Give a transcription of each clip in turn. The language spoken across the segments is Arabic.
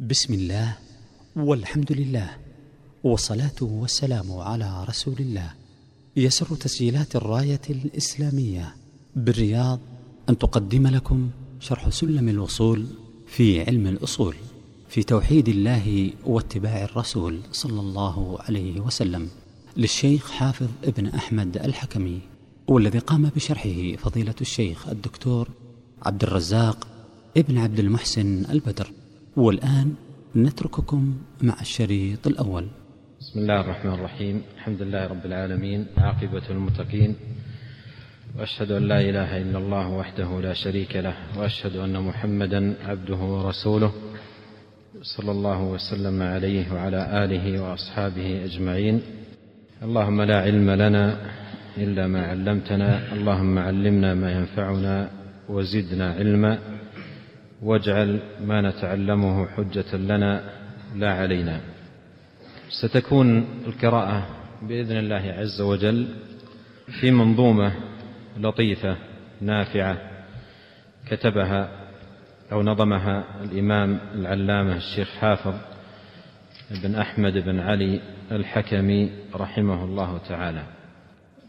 بسم الله والحمد لله والصلاة والسلام على رسول الله. يسر تسجيلات الراية الإسلامية بالرياض. أن تقدم لكم شرح سلم الوصول في علم الأصول في توحيد الله واتباع الرسول صلى الله عليه وسلم للشيخ حافظ ابن أحمد الحكمي والذي قام بشرحه فضيلة الشيخ الدكتور عبد الرزاق ابن عبد المحسن البدر. والآن نترككم مع الشريط الأول. بسم الله الرحمن الرحيم. الحمد لله رب العالمين عاقبة المتقين وأشهد أن لا إله إلا الله وحده لا شريك له وأشهد أن محمدا عبده ورسوله صلى الله وسلم عليه وعلى آله وأصحابه أجمعين. اللهم لا علم لنا إلا ما علمتنا اللهم علمنا ما ينفعنا وزدنا علما. واجعل ما نتعلمه حجة لنا لا علينا. ستكون القراءة بإذن الله عز وجل في منظومة لطيفة نافعة كتبها أو نظمها الإمام العلامة الشيخ حافظ بن أحمد بن علي الحكمي رحمه الله تعالى.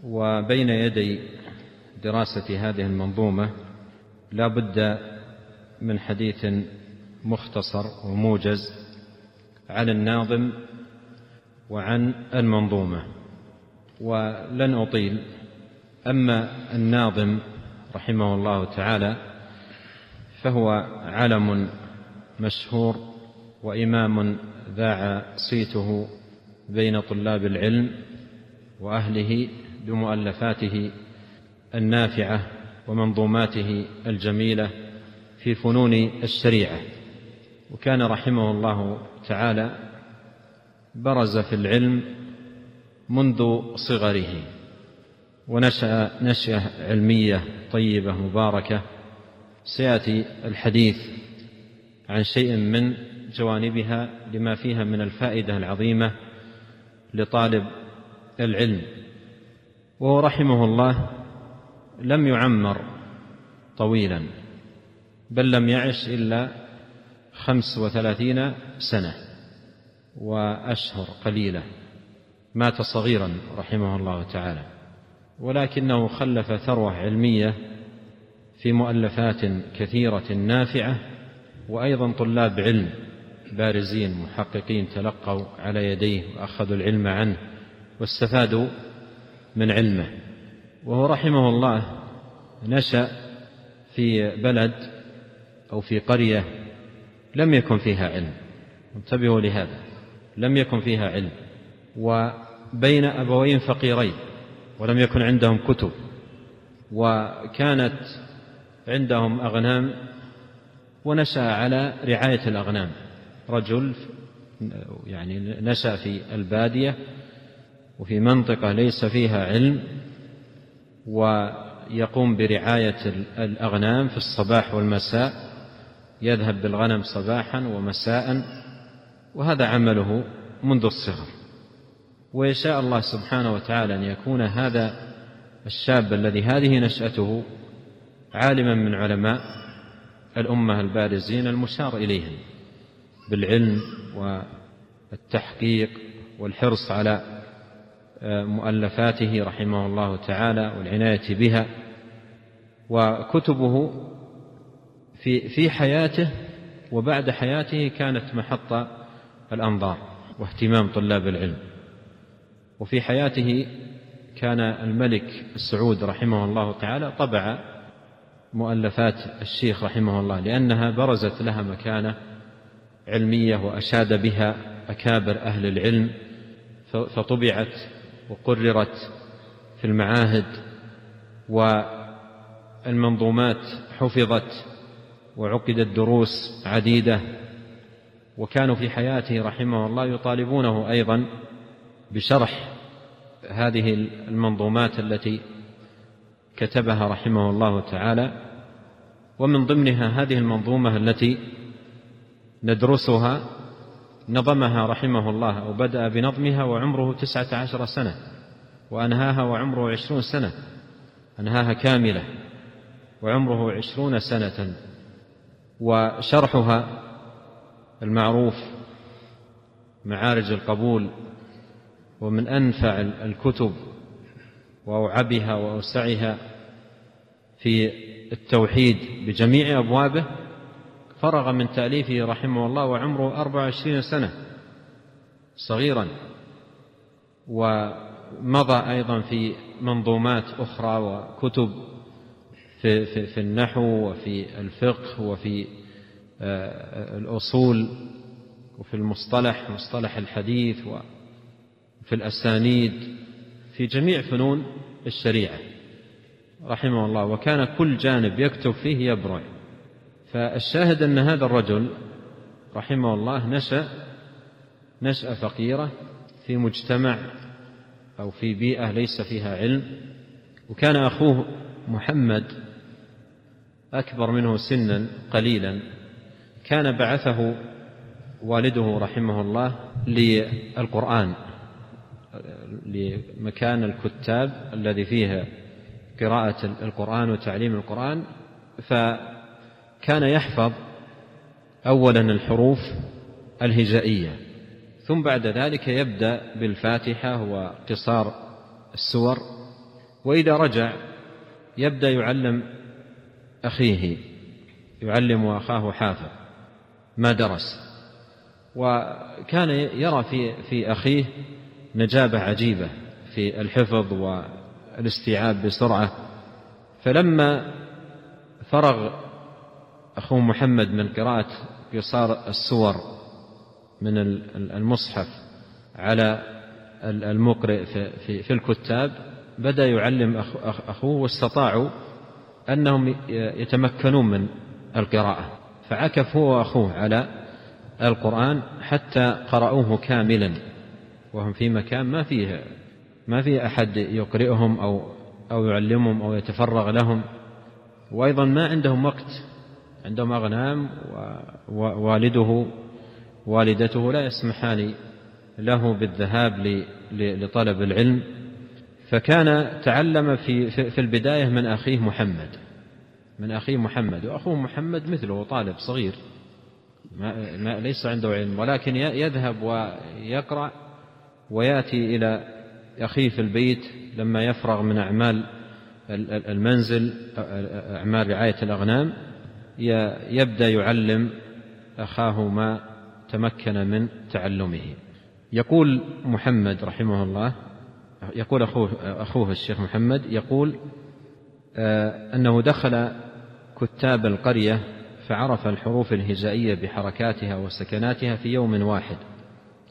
وبين يدي دراسة هذه المنظومة لا بد من حديث مختصر وموجز عن الناظم وعن المنظومة. ولن أطيل أما الناظم رحمه الله تعالى فهو علم مشهور وإمام ذاع صيته بين طلاب العلم وأهله بمؤلفاته النافعة ومنظوماته الجميلة في فنون الشريعة. وكان رحمه الله تعالى برز في العلم منذ صغره ونشأ نشأة علمية طيبة مباركة. سيأتي الحديث عن شيء من جوانبها لما فيها من الفائدة العظيمة لطالب العلم. وهو رحمه الله لم يعمر طويلا. بل لم يعش إلا خمس وثلاثين سنة وأشهر قليلة. مات صغيرا رحمه الله تعالى ولكنه خلف ثروة علمية في مؤلفات كثيرة نافعة وأيضا طلاب علم بارزين محققين تلقوا على يديه وأخذوا العلم عنه واستفادوا من علمه. وهو رحمه الله نشأ في بلد أو في قرية لم يكن فيها علم. انتبهوا لهذا. لم يكن فيها علم. وبين أبوين فقيرين ولم يكن عندهم كتب. وكانت عندهم أغنام ونشأ على رعاية الأغنام. رجل يعني نشأ في البادية وفي منطقة ليس فيها علم ويقوم برعاية الأغنام في الصباح والمساء. يذهب بالغنم صباحا ومساء وهذا عمله منذ الصغر. ويشاء الله سبحانه وتعالى أن يكون هذا الشاب الذي هذه نشأته عالما من علماء الأمة البارزين المشار إليهم بالعلم والتحقيق والحرص على مؤلفاته رحمه الله تعالى والعناية بها وكتبه في في حياته وبعد حياته كانت محط الأنظار واهتمام طلاب العلم. وفي حياته كان الملك سعود رحمه الله تعالى طبع مؤلفات الشيخ رحمه الله لأنها برزت لها مكانة علمية وأشاد بها أكابر أهل العلم فطبعت وقررت في المعاهد والمنظومات حفظت وعقدت دروس عديدة وكانوا في حياته رحمه الله يطالبونه أيضا بشرح هذه المنظومات التي كتبها رحمه الله تعالى ومن ضمنها هذه المنظومة التي ندرسها نظمها رحمه الله أو بدأ بنظمها وعمره تسعة عشر سنة وأنهاها وعمره عشرون سنة أنهاها كاملة وعمره عشرون سنة. وشرحها المعروف معارج القبول ومن أنفع الكتب وأوعبها وأوسعها في التوحيد بجميع أبوابه فرغ من تأليفه رحمه الله وعمره أربع وعشرين سنة صغيرا ومضى أيضا في منظومات أخرى وكتب في, في, في النحو وفي الفقه وفي آه، الأصول وفي المصطلح مصطلح الحديث وفي الأسانيد في جميع فنون الشريعة. رحمه الله. وكان كل جانب يكتب فيه يبرع. فالشاهد أن هذا الرجل رحمه الله نشأ نشأة فقيرة في مجتمع أو في بيئة ليس فيها علم. وكان أخوه محمد أكبر منه سنا قليلا. كان بعثه والده رحمه الله للقرآن لمكان الكتاب الذي فيه قراءة القرآن وتعليم القرآن. فكان يحفظ أولا الحروف الهجائية ثم بعد ذلك يبدأ بالفاتحة وقصار السور. وإذا رجع يبدأ يعلم أخيه يعلم أخاه حافظ ما درس. وكان يرى في في أخيه نجابة عجيبة في الحفظ والاستيعاب بسرعة. فلما فرغ أخوه محمد من قراءة قصار السور من المصحف على المقرئ في, الكتاب بدأ يعلم أخوه واستطاعوا أنهم يتمكنون من القراءة. فعكف هو وأخوه على القرآن حتى قرأوه كاملا وهم في مكان ما فيه ما في أحد يقرئهم أو أو يعلمهم أو يتفرغ لهم. وأيضا ما عندهم وقت عندهم أغنام ووالده والدته لا يسمحان له بالذهاب لطلب العلم. فكان تعلم في في البداية من أخيه محمد من أخيه محمد وأخوه محمد مثله طالب صغير ما, ما ليس عنده علم ولكن يذهب ويقرأ ويأتي إلى أخيه في البيت لما يفرغ من أعمال المنزل أعمال رعاية الأغنام يبدأ يعلم أخاه ما تمكن من تعلمه. يقول محمد رحمه الله يقول أخوه, أخوه الشيخ محمد يقول آه، أنه دخل كتاب القرية فعرف الحروف الهجائية بحركاتها وسكناتها في يوم واحد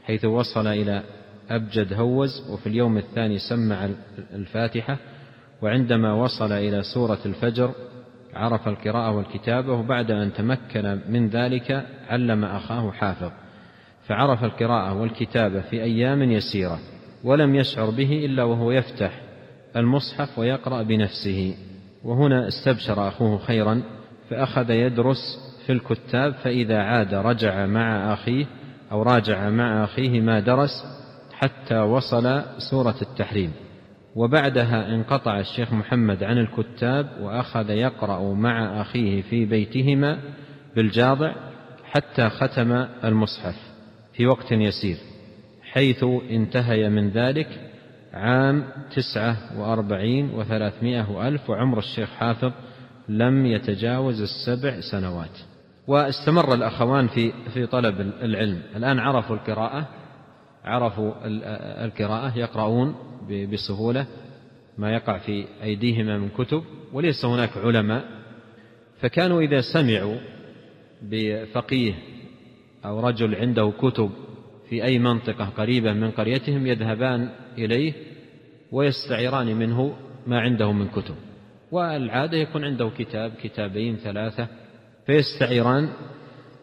حيث وصل إلى أبجد هوز وفي اليوم الثاني سمع الفاتحة وعندما وصل إلى سورة الفجر عرف القراءة والكتابة وبعد أن تمكن من ذلك علم أخاه حافظ فعرف القراءة والكتابة في أيام يسيرة. ولم يشعر به إلا وهو يفتح المصحف ويقرأ بنفسه. وهنا استبشر أخوه خيرا فأخذ يدرس في الكتاب فإذا عاد رجع مع أخيه أو راجع مع أخيه ما درس حتى وصل سورة التحريم. وبعدها انقطع الشيخ محمد عن الكتاب وأخذ يقرأ مع أخيه في بيتهما بالجاضع حتى ختم المصحف في وقت يسير. حيث انتهي من ذلك عام تسعة وأربعين وثلاثمائة وألف وعمر الشيخ حافظ لم يتجاوز السبع سنوات. واستمر الأخوان في في طلب العلم. الآن عرفوا القراءة عرفوا القراءة يقرؤون بسهولة ما يقع في أيديهما من كتب وليس هناك علماء. فكانوا إذا سمعوا بفقيه أو رجل عنده كتب في أي منطقة قريبة من قريتهم يذهبان إليه ويستعيران منه ما عنده من كتب. والعادة يكون عنده كتاب كتابين ثلاثة فيستعيران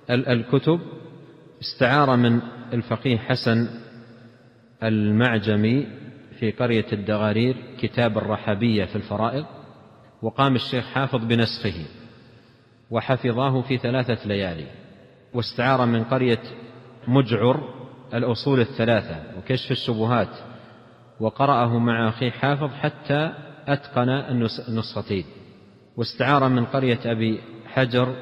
الكتب. استعار من الفقيه حسن المعجمي في قرية الدغارير كتاب الرحبية في الفرائض وقام الشيخ حافظ بنسخه وحفظاه في ثلاثة ليالي. واستعار من قرية مجعر الأصول الثلاثة وكشف الشبهات وقرأه مع أخيه حافظ حتى أتقن النسختين واستعار من قرية أبي حجر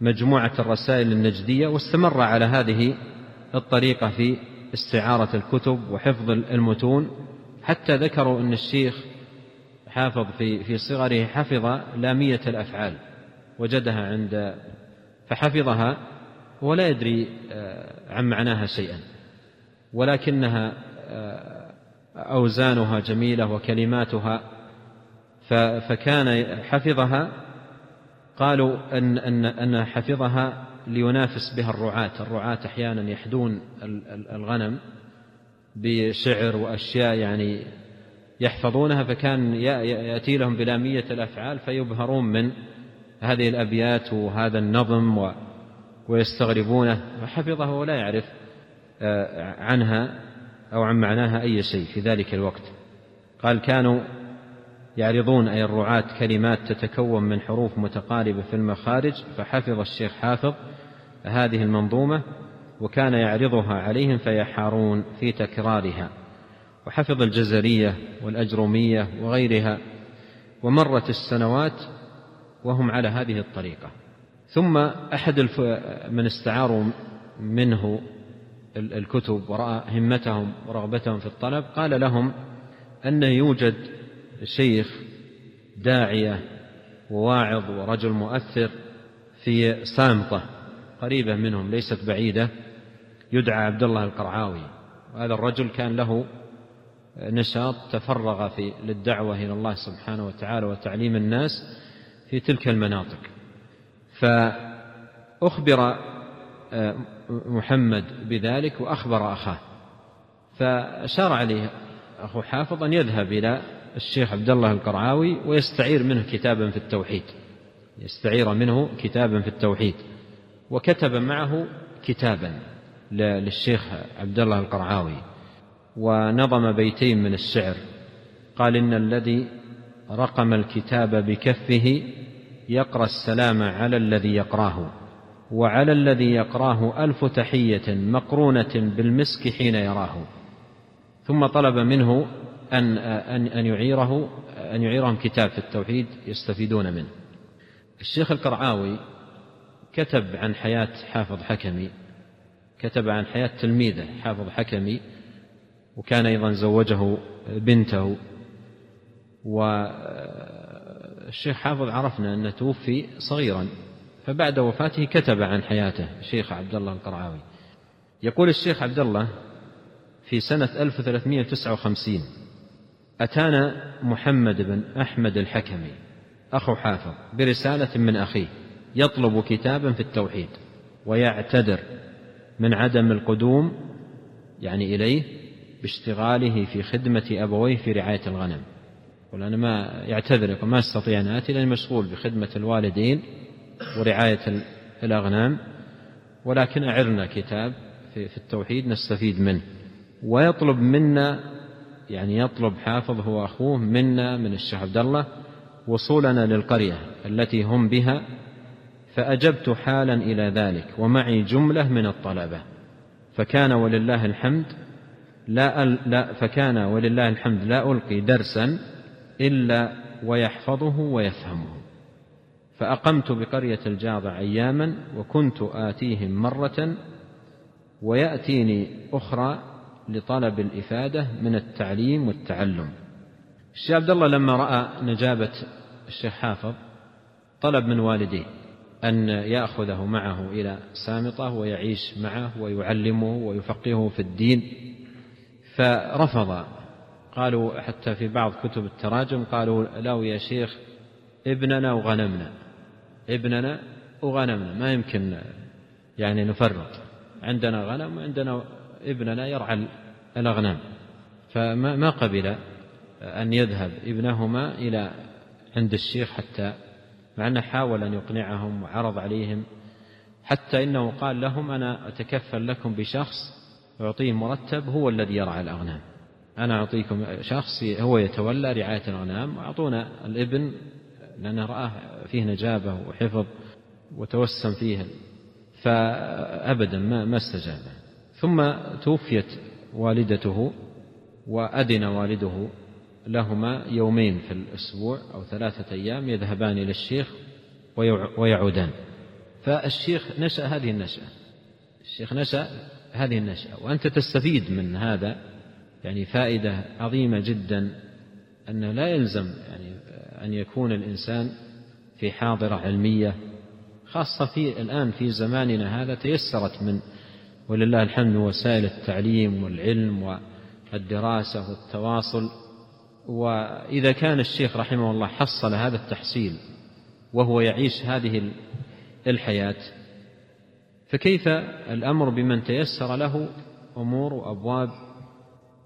مجموعة الرسائل النجدية واستمر على هذه الطريقة في استعارة الكتب وحفظ المتون حتى ذكروا أن الشيخ حافظ في في صغره حفظ لامية الأفعال وجدها عند فحفظها ولا يدري آه، عن معناها شيئا. ولكنها آه، أوزانها جميلة وكلماتها فكان حفظها قالوا أن أن أن حفظها لينافس بها الرعاة، الرعاة أحيانا يحدون الغنم بشعر وأشياء يعني يحفظونها فكان يأتي لهم بلامية الأفعال فيبهرون من هذه الأبيات وهذا النظم و ويستغربونه فحفظه ولا يعرف آه، عنها أو عن معناها أي شيء في ذلك الوقت. قال كانوا يعرضون أي الرعاة كلمات تتكون من حروف متقاربة في المخارج فحفظ الشيخ حافظ هذه المنظومة وكان يعرضها عليهم فيحارون في تكرارها وحفظ الجزرية والأجرومية وغيرها ومرت السنوات وهم على هذه الطريقة. ثم أحد من استعاروا منه الكتب ورأى همتهم ورغبتهم في الطلب قال لهم أن يوجد شيخ داعية وواعظ ورجل مؤثر في سامطة قريبة منهم ليست بعيدة يدعى عبد الله القرعاوي. وهذا الرجل كان له نشاط تفرغ في للدعوة إلى الله سبحانه وتعالى وتعليم الناس في تلك المناطق. فأخبر آه، محمد بذلك وأخبر أخاه. فأشار عليه أخو حافظ أن يذهب إلى الشيخ عبد الله القرعاوي ويستعير منه كتابا في التوحيد. يستعير منه كتابا في التوحيد. وكتب معه كتابا للشيخ عبد الله القرعاوي. ونظم بيتين من الشعر. قال إن الذي رقم الكتاب بكفه يقرأ السلام على الذي يقراه وعلى الذي يقراه ألف تحية مقرونة بالمسك حين يراه ثم طلب منه أن أن أن يعيره أن يعيرهم كتاب في التوحيد يستفيدون منه. الشيخ القرعاوي كتب عن حياة حافظ حكمي كتب عن حياة تلميذه حافظ حكمي وكان أيضا زوجه بنته والشيخ حافظ عرفنا أنه توفي صغيرا فبعد وفاته كتب عن حياته الشيخ عبد الله القرعاوي. يقول الشيخ عبد الله في سنة 1359 أتانا محمد بن أحمد الحكمي أخو حافظ برسالة من أخيه يطلب كتابا في التوحيد ويعتذر من عدم القدوم يعني إليه باشتغاله في خدمة أبويه في رعاية الغنم. يقول أنا ما يعتذر يقول ما أستطيع أن آتي لأني مشغول بخدمة الوالدين ورعاية الأغنام ولكن أعرنا كتاب في التوحيد نستفيد منه. ويطلب منا يعني يطلب حافظ هو أخوه منا من الشيخ عبد الله وصولنا للقرية التي هم بها فأجبت حالا إلى ذلك ومعي جملة من الطلبة. فكان ولله الحمد لا, لا فكان ولله الحمد لا ألقي درسا إلا ويحفظه ويفهمه. فأقمت بقرية الجاضع أياما وكنت آتيهم مرة ويأتيني أخرى لطلب الإفادة من التعليم والتعلم. الشيخ عبد الله لما رأى نجابة الشيخ حافظ طلب من والديه أن يأخذه معه إلى سامطة ويعيش معه ويعلمه ويفقهه في الدين فرفض قالوا حتى في بعض كتب التراجم قالوا له يا شيخ ابننا وغنمنا. ابننا وغنمنا. ما يمكن يعني نفرط. عندنا غنم وعندنا ابننا يرعى الأغنام. فما ما قبل أن يذهب ابنهما إلى عند الشيخ حتى مع أنه حاول أن يقنعهم وعرض عليهم حتى إنه قال لهم أنا أتكفل لكم بشخص أعطيه مرتب هو الذي يرعى الأغنام. أنا أعطيكم شخص هو يتولى رعاية الأغنام وأعطونا الإبن لأنه رآه فيه نجابة وحفظ وتوسم فيه فأبدا ما ما استجاب. ثم توفيت والدته وأذن والده لهما يومين في الأسبوع أو ثلاثة أيام يذهبان إلى الشيخ ويعودان. فالشيخ نشأ هذه النشأة. الشيخ نشأ هذه النشأة وأنت تستفيد من هذا يعني فائدة عظيمة جدا أن لا يلزم يعني أن يكون الإنسان في حاضرة علمية خاصة في الآن في زماننا هذا تيسرت من ولله الحمد وسائل التعليم والعلم والدراسة والتواصل. وإذا كان الشيخ رحمه الله حصل هذا التحصيل وهو يعيش هذه الحياة فكيف الأمر بمن تيسر له أمور وأبواب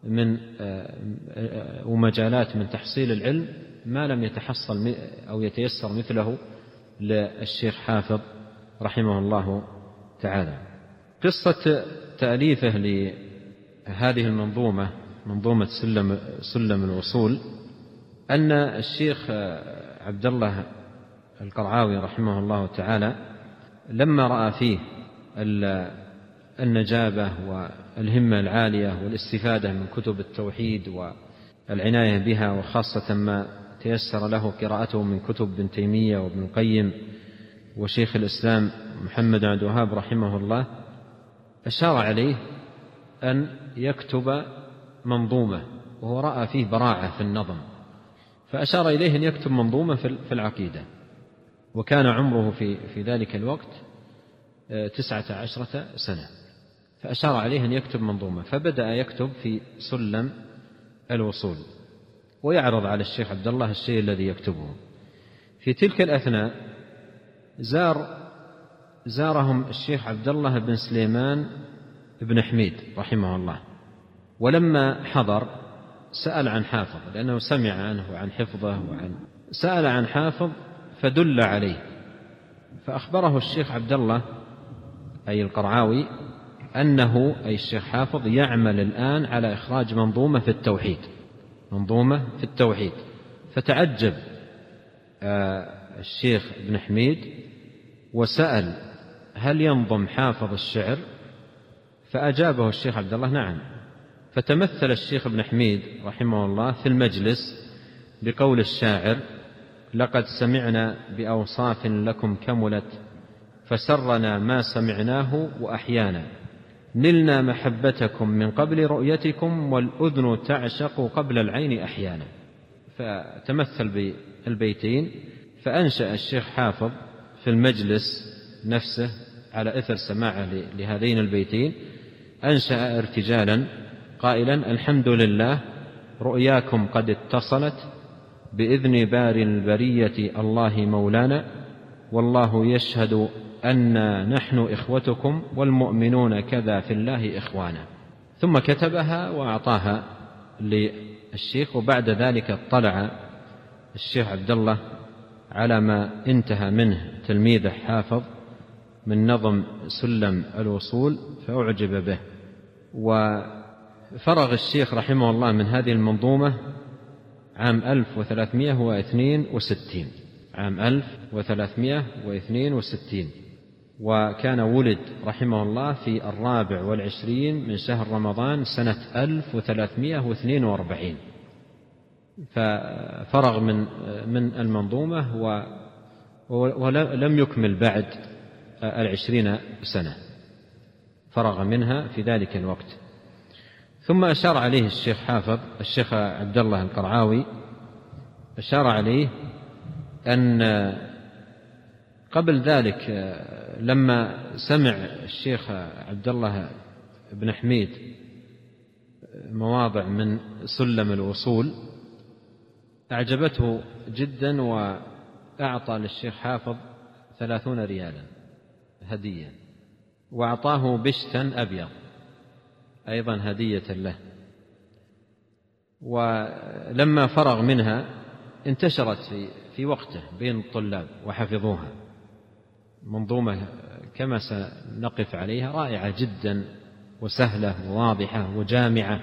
من آه، آه، ومجالات من تحصيل العلم ما لم يتحصل أو يتيسر مثله للشيخ حافظ رحمه الله تعالى. قصة تأليفه لهذه المنظومة منظومة سلم سلم الوصول أن الشيخ عبد الله القرعاوي رحمه الله تعالى لما رأى فيه النجابة والهمة العالية والاستفادة من كتب التوحيد والعناية بها وخاصة ما تيسر له قراءته من كتب ابن تيمية وابن القيم وشيخ الإسلام محمد عبد الوهاب رحمه الله أشار عليه أن يكتب منظومة وهو رأى فيه براعة في النظم فأشار إليه أن يكتب منظومة في العقيدة وكان عمره في في ذلك الوقت آه، تسعة عشرة سنة. فأشار عليه أن يكتب منظومة فبدأ يكتب في سلم الوصول ويعرض على الشيخ عبد الله الشيء الذي يكتبه. في تلك الأثناء زار زارهم الشيخ عبد الله بن سليمان بن حميد رحمه الله. ولما حضر سأل عن حافظ لأنه سمع عنه وعن حفظه وعن سأل عن حافظ فدل عليه. فأخبره الشيخ عبد الله أي القرعاوي أنه أي الشيخ حافظ يعمل الآن على إخراج منظومة في التوحيد. منظومة في التوحيد. فتعجب آه، الشيخ ابن حميد وسأل هل ينظم حافظ الشعر؟ فأجابه الشيخ عبد الله نعم. فتمثل الشيخ ابن حميد رحمه الله في المجلس بقول الشاعر لقد سمعنا بأوصاف لكم كملت فسرنا ما سمعناه وأحيانا. نلنا محبتكم من قبل رؤيتكم والأذن تعشق قبل العين أحيانا. فتمثل بالبيتين. فأنشأ الشيخ حافظ في المجلس نفسه على إثر سماعه لهذين البيتين. أنشأ ارتجالا قائلا الحمد لله رؤياكم قد اتصلت بإذن بار البرية الله مولانا والله يشهد أنا نحن إخوتكم والمؤمنون كذا في الله إخوانا. ثم كتبها وأعطاها للشيخ وبعد ذلك اطلع الشيخ عبد الله على ما انتهى منه تلميذه حافظ من نظم سلم الوصول فأعجب به. وفرغ الشيخ رحمه الله من هذه المنظومة عام 1362 عام 1362 وكان ولد رحمه الله في الرابع والعشرين من شهر رمضان سنة 1342 ففرغ من من المنظومة ولم يكمل بعد العشرين سنة. فرغ منها في ذلك الوقت. ثم أشار عليه الشيخ حافظ الشيخ عبد الله القرعاوي أشار عليه أن قبل ذلك لما سمع الشيخ عبد الله بن حميد مواضع من سلم الوصول أعجبته جدا وأعطى للشيخ حافظ ثلاثون ريالا هدية وأعطاه بشتا أبيض أيضا هدية له. ولما فرغ منها انتشرت في في وقته بين الطلاب وحفظوها. منظومة كما سنقف عليها رائعة جدا وسهلة وواضحة وجامعة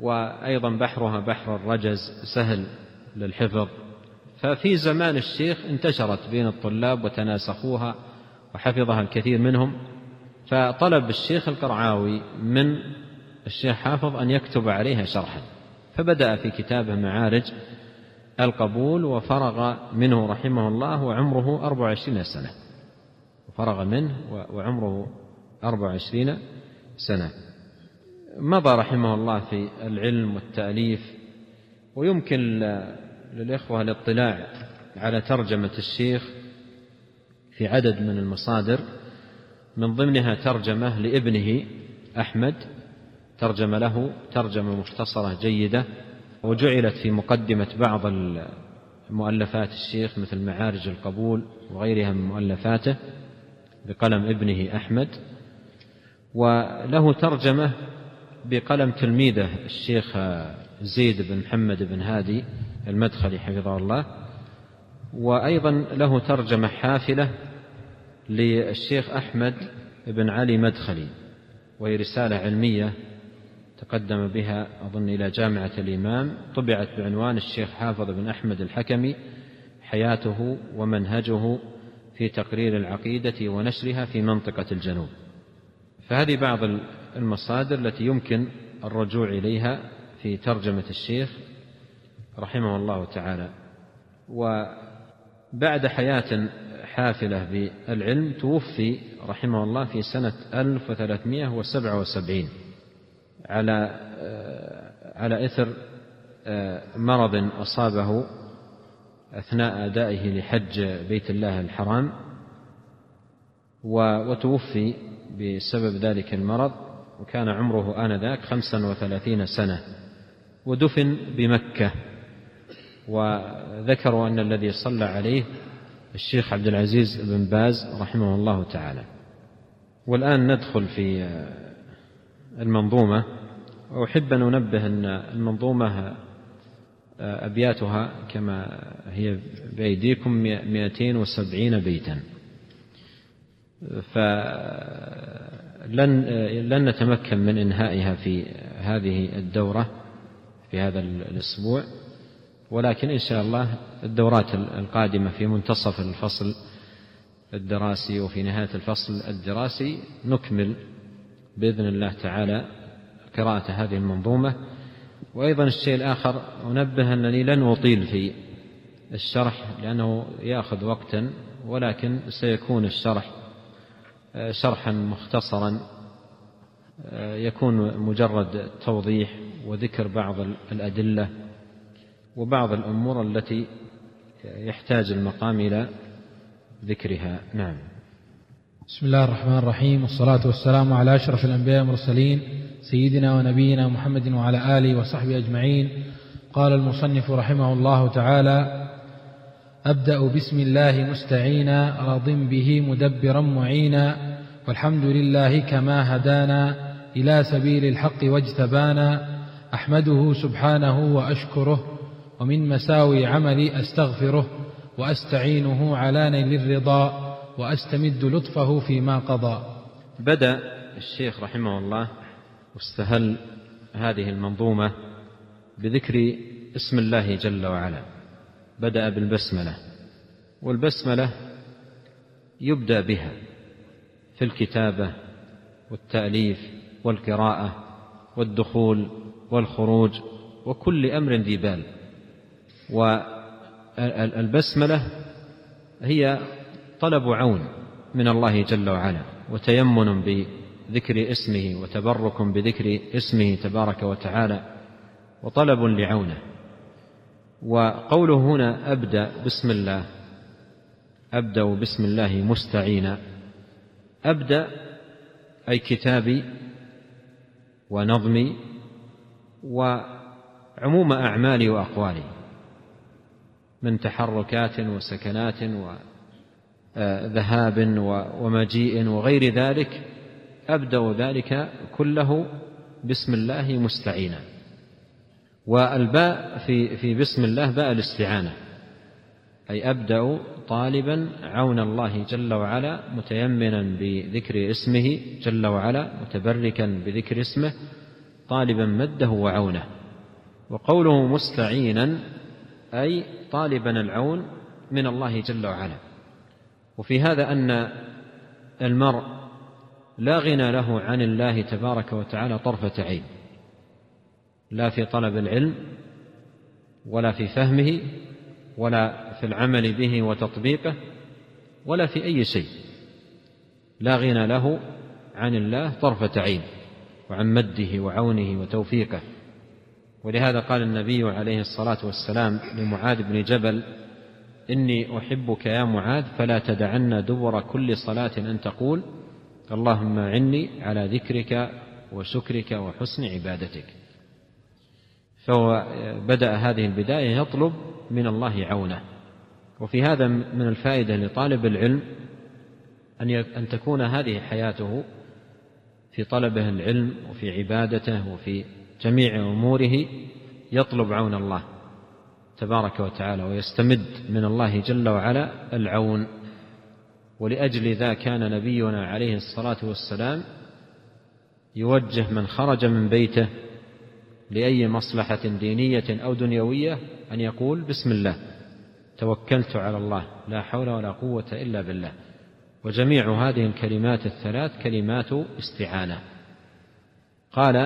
وأيضا بحرها بحر الرجز سهل للحفظ. ففي زمان الشيخ انتشرت بين الطلاب وتناسخوها وحفظها الكثير منهم فطلب الشيخ القرعاوي من الشيخ حافظ أن يكتب عليها شرحا. فبدأ في كتابه معارج القبول وفرغ منه رحمه الله وعمره أربع وعشرين سنة. فرغ منه وعمره أربع وعشرين سنة. مضى رحمه الله في العلم والتأليف ويمكن للإخوة الاطلاع على ترجمة الشيخ في عدد من المصادر. من ضمنها ترجمة لابنه أحمد ترجم له ترجمة مختصرة جيدة وجعلت في مقدمة بعض مؤلفات الشيخ مثل معارج القبول وغيرها من مؤلفاته. بقلم ابنه أحمد وله ترجمة بقلم تلميذه الشيخ زيد بن محمد بن هادي المدخلي حفظه الله وأيضا له ترجمة حافلة للشيخ أحمد بن علي مدخلي وهي رسالة علمية تقدم بها أظن إلى جامعة الإمام طبعت بعنوان الشيخ حافظ بن أحمد الحكمي حياته ومنهجه في تقرير العقيدة ونشرها في منطقة الجنوب. فهذه بعض المصادر التي يمكن الرجوع إليها في ترجمة الشيخ رحمه الله تعالى. وبعد حياة حافلة بالعلم توفي رحمه الله في سنة 1377 على على إثر مرض أصابه أثناء أدائه لحج بيت الله الحرام وتوفي بسبب ذلك المرض وكان عمره آنذاك خمسا وثلاثين سنة ودفن بمكة. وذكروا أن الذي صلى عليه الشيخ عبد العزيز بن باز رحمه الله تعالى. والآن ندخل في المنظومة. وأحب أن أنبه أن المنظومة أبياتها كما هي بأيديكم 270 بيتا. فلن لن نتمكن من إنهائها في هذه الدورة في هذا الأسبوع. ولكن إن شاء الله الدورات القادمة في منتصف الفصل الدراسي وفي نهاية الفصل الدراسي نكمل بإذن الله تعالى قراءة هذه المنظومة. وأيضا الشيء الآخر أنبه أنني لن أطيل في الشرح لأنه يأخذ وقتا ولكن سيكون الشرح شرحا مختصرا يكون مجرد توضيح وذكر بعض الأدلة وبعض الأمور التي يحتاج المقام إلى ذكرها. نعم. بسم الله الرحمن الرحيم والصلاة والسلام على أشرف الأنبياء والمرسلين سيدنا ونبينا محمد وعلى آله وصحبه أجمعين. قال المصنف رحمه الله تعالى أبدأ بسم الله مستعينا راض به مدبرا معينا والحمد لله كما هدانا إلى سبيل الحق واجتبانا أحمده سبحانه وأشكره ومن مساوي عملي أستغفره وأستعينه على نيل الرضا وأستمد لطفه فيما قضى. بدأ الشيخ رحمه الله واستهل هذه المنظومة بذكر اسم الله جل وعلا. بدأ بالبسملة والبسملة يبدأ بها في الكتابة والتأليف والقراءة والدخول والخروج وكل أمر ذي بال. والبسملة هي طلب عون من الله جل وعلا وتيمن بذكر اسمه وتبرك بذكر اسمه تبارك وتعالى وطلب لعونه. وقوله هنا أبدأ بسم الله أبدأ بسم الله مستعينا. أبدأ أي كتابي ونظمي وعموم أعمالي وأقوالي من تحركات وسكنات وذهاب ومجيء وغير ذلك أبدأ ذلك كله بسم الله مستعينا. والباء في في بسم الله باء الاستعانة. أي أبدأ طالبا عون الله جل وعلا متيمنا بذكر اسمه جل وعلا متبركا بذكر اسمه طالبا مده وعونه. وقوله مستعينا أي طالبا العون من الله جل وعلا. وفي هذا أن المرء لا غنى له عن الله تبارك وتعالى طرفة عين. لا في طلب العلم ولا في فهمه ولا في العمل به وتطبيقه ولا في أي شيء. لا غنى له عن الله طرفة عين وعن مده وعونه وتوفيقه. ولهذا قال النبي عليه الصلاة والسلام لمعاذ بن جبل إني أحبك يا معاذ فلا تدعن دبر كل صلاة أن تقول اللهم عني على ذكرك وشكرك وحسن عبادتك. فهو بدأ هذه البداية يطلب من الله عونه. وفي هذا من الفائدة لطالب العلم أن أن تكون هذه حياته في طلبه العلم وفي عبادته وفي جميع أموره يطلب عون الله تبارك وتعالى ويستمد من الله جل وعلا العون. ولأجل ذا كان نبينا عليه الصلاة والسلام يوجه من خرج من بيته لأي مصلحة دينية أو دنيوية أن يقول بسم الله توكلت على الله لا حول ولا قوة إلا بالله. وجميع هذه الكلمات الثلاث كلمات استعانة. قال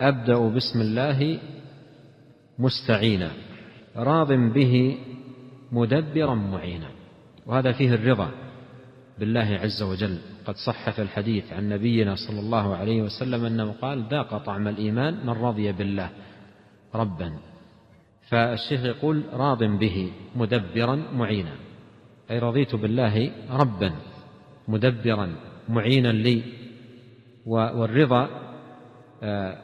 أبدأ بسم الله مستعينا راض به مدبرا معينا. وهذا فيه الرضا بالله عز وجل. قد صح في الحديث عن نبينا صلى الله عليه وسلم أنه قال ذاق طعم الإيمان من رضي بالله ربا. فالشيخ يقول راض به مدبرا معينا. أي رضيت بالله ربا مدبرا معينا لي. والرضا آه،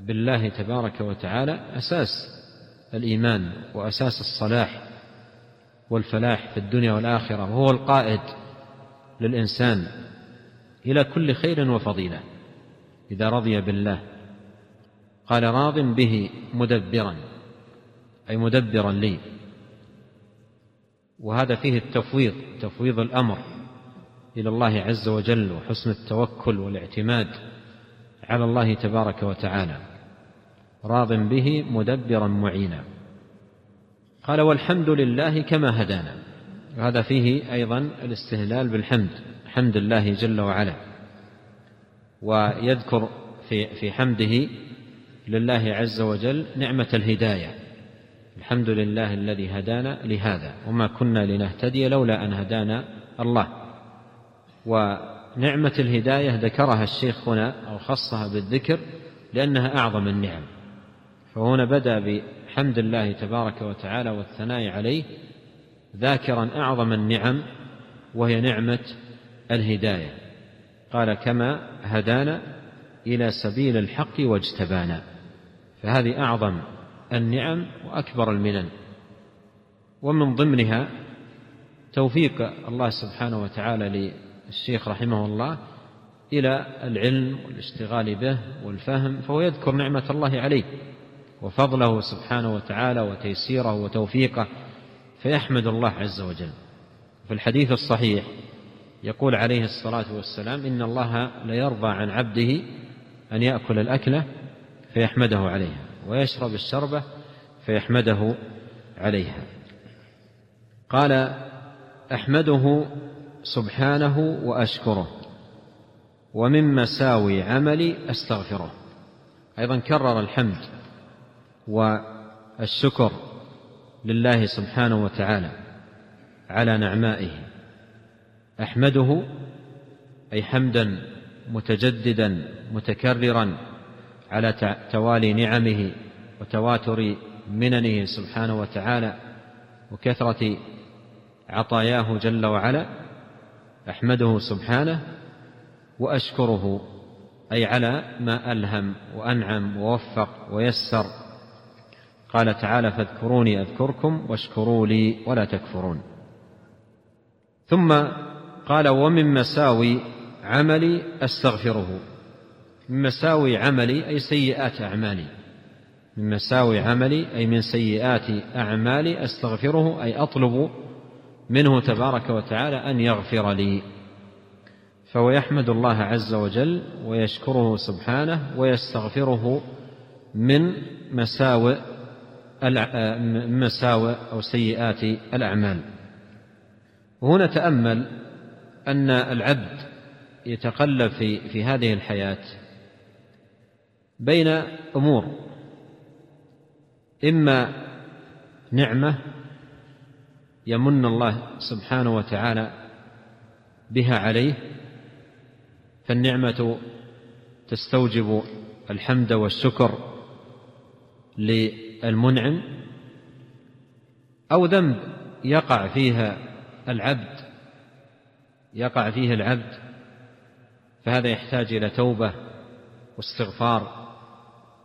بالله تبارك وتعالى أساس الإيمان وأساس الصلاح. والفلاح في الدنيا والآخرة وهو القائد للإنسان إلى كل خير وفضيلة إذا رضي بالله. قال راض به مدبرا أي مدبرا لي. وهذا فيه التفويض تفويض الأمر إلى الله عز وجل وحسن التوكل والاعتماد على الله تبارك وتعالى. راض به مدبرا معينا. قال والحمد لله كما هدانا. وهذا فيه أيضا الاستهلال بالحمد حمد الله جل وعلا. ويذكر في في حمده لله عز وجل نعمة الهداية. الحمد لله الذي هدانا لهذا وما كنا لنهتدي لولا أن هدانا الله. ونعمة الهداية ذكرها الشيخ هنا أو خصها بالذكر لأنها أعظم النعم. فهنا بدأ بحمد الله تبارك وتعالى والثناء عليه ذاكرا أعظم النعم وهي نعمة الهداية. قال كما هدانا إلى سبيل الحق واجتبانا. فهذه أعظم النعم وأكبر المنن. ومن ضمنها توفيق الله سبحانه وتعالى للشيخ رحمه الله إلى العلم والاشتغال به والفهم فهو يذكر نعمة الله عليه. وفضله سبحانه وتعالى وتيسيره وتوفيقه فيحمد الله عز وجل. في الحديث الصحيح يقول عليه الصلاة والسلام إن الله ليرضى عن عبده أن يأكل الأكلة فيحمده عليها ويشرب الشربه فيحمده عليها. قال أحمده سبحانه وأشكره ومن مساوي عملي أستغفره. أيضا كرر الحمد والشكر لله سبحانه وتعالى على نعمائه أحمده أي حمدا متجددا متكررا على توالي نعمه وتواتر مننه سبحانه وتعالى وكثرة عطاياه جل وعلا أحمده سبحانه وأشكره أي على ما ألهم وأنعم ووفق ويسر قال تعالى فاذكروني أذكركم واشكروا لي ولا تكفرون. ثم قال ومن مساوي عملي أستغفره. من مساوي عملي أي سيئات أعمالي. من مساوي عملي أي من سيئات أعمالي أستغفره أي أطلب منه تبارك وتعالى أن يغفر لي. فهو يحمد الله عز وجل ويشكره سبحانه ويستغفره من مساوئ مساوئ أو سيئات الأعمال. وهنا تأمل أن العبد يتقلب في في هذه الحياة بين أمور إما نعمة يمن الله سبحانه وتعالى بها عليه فالنعمة تستوجب الحمد والشكر للمنعم أو ذنب يقع فيها العبد يقع فيه العبد فهذا يحتاج إلى توبة واستغفار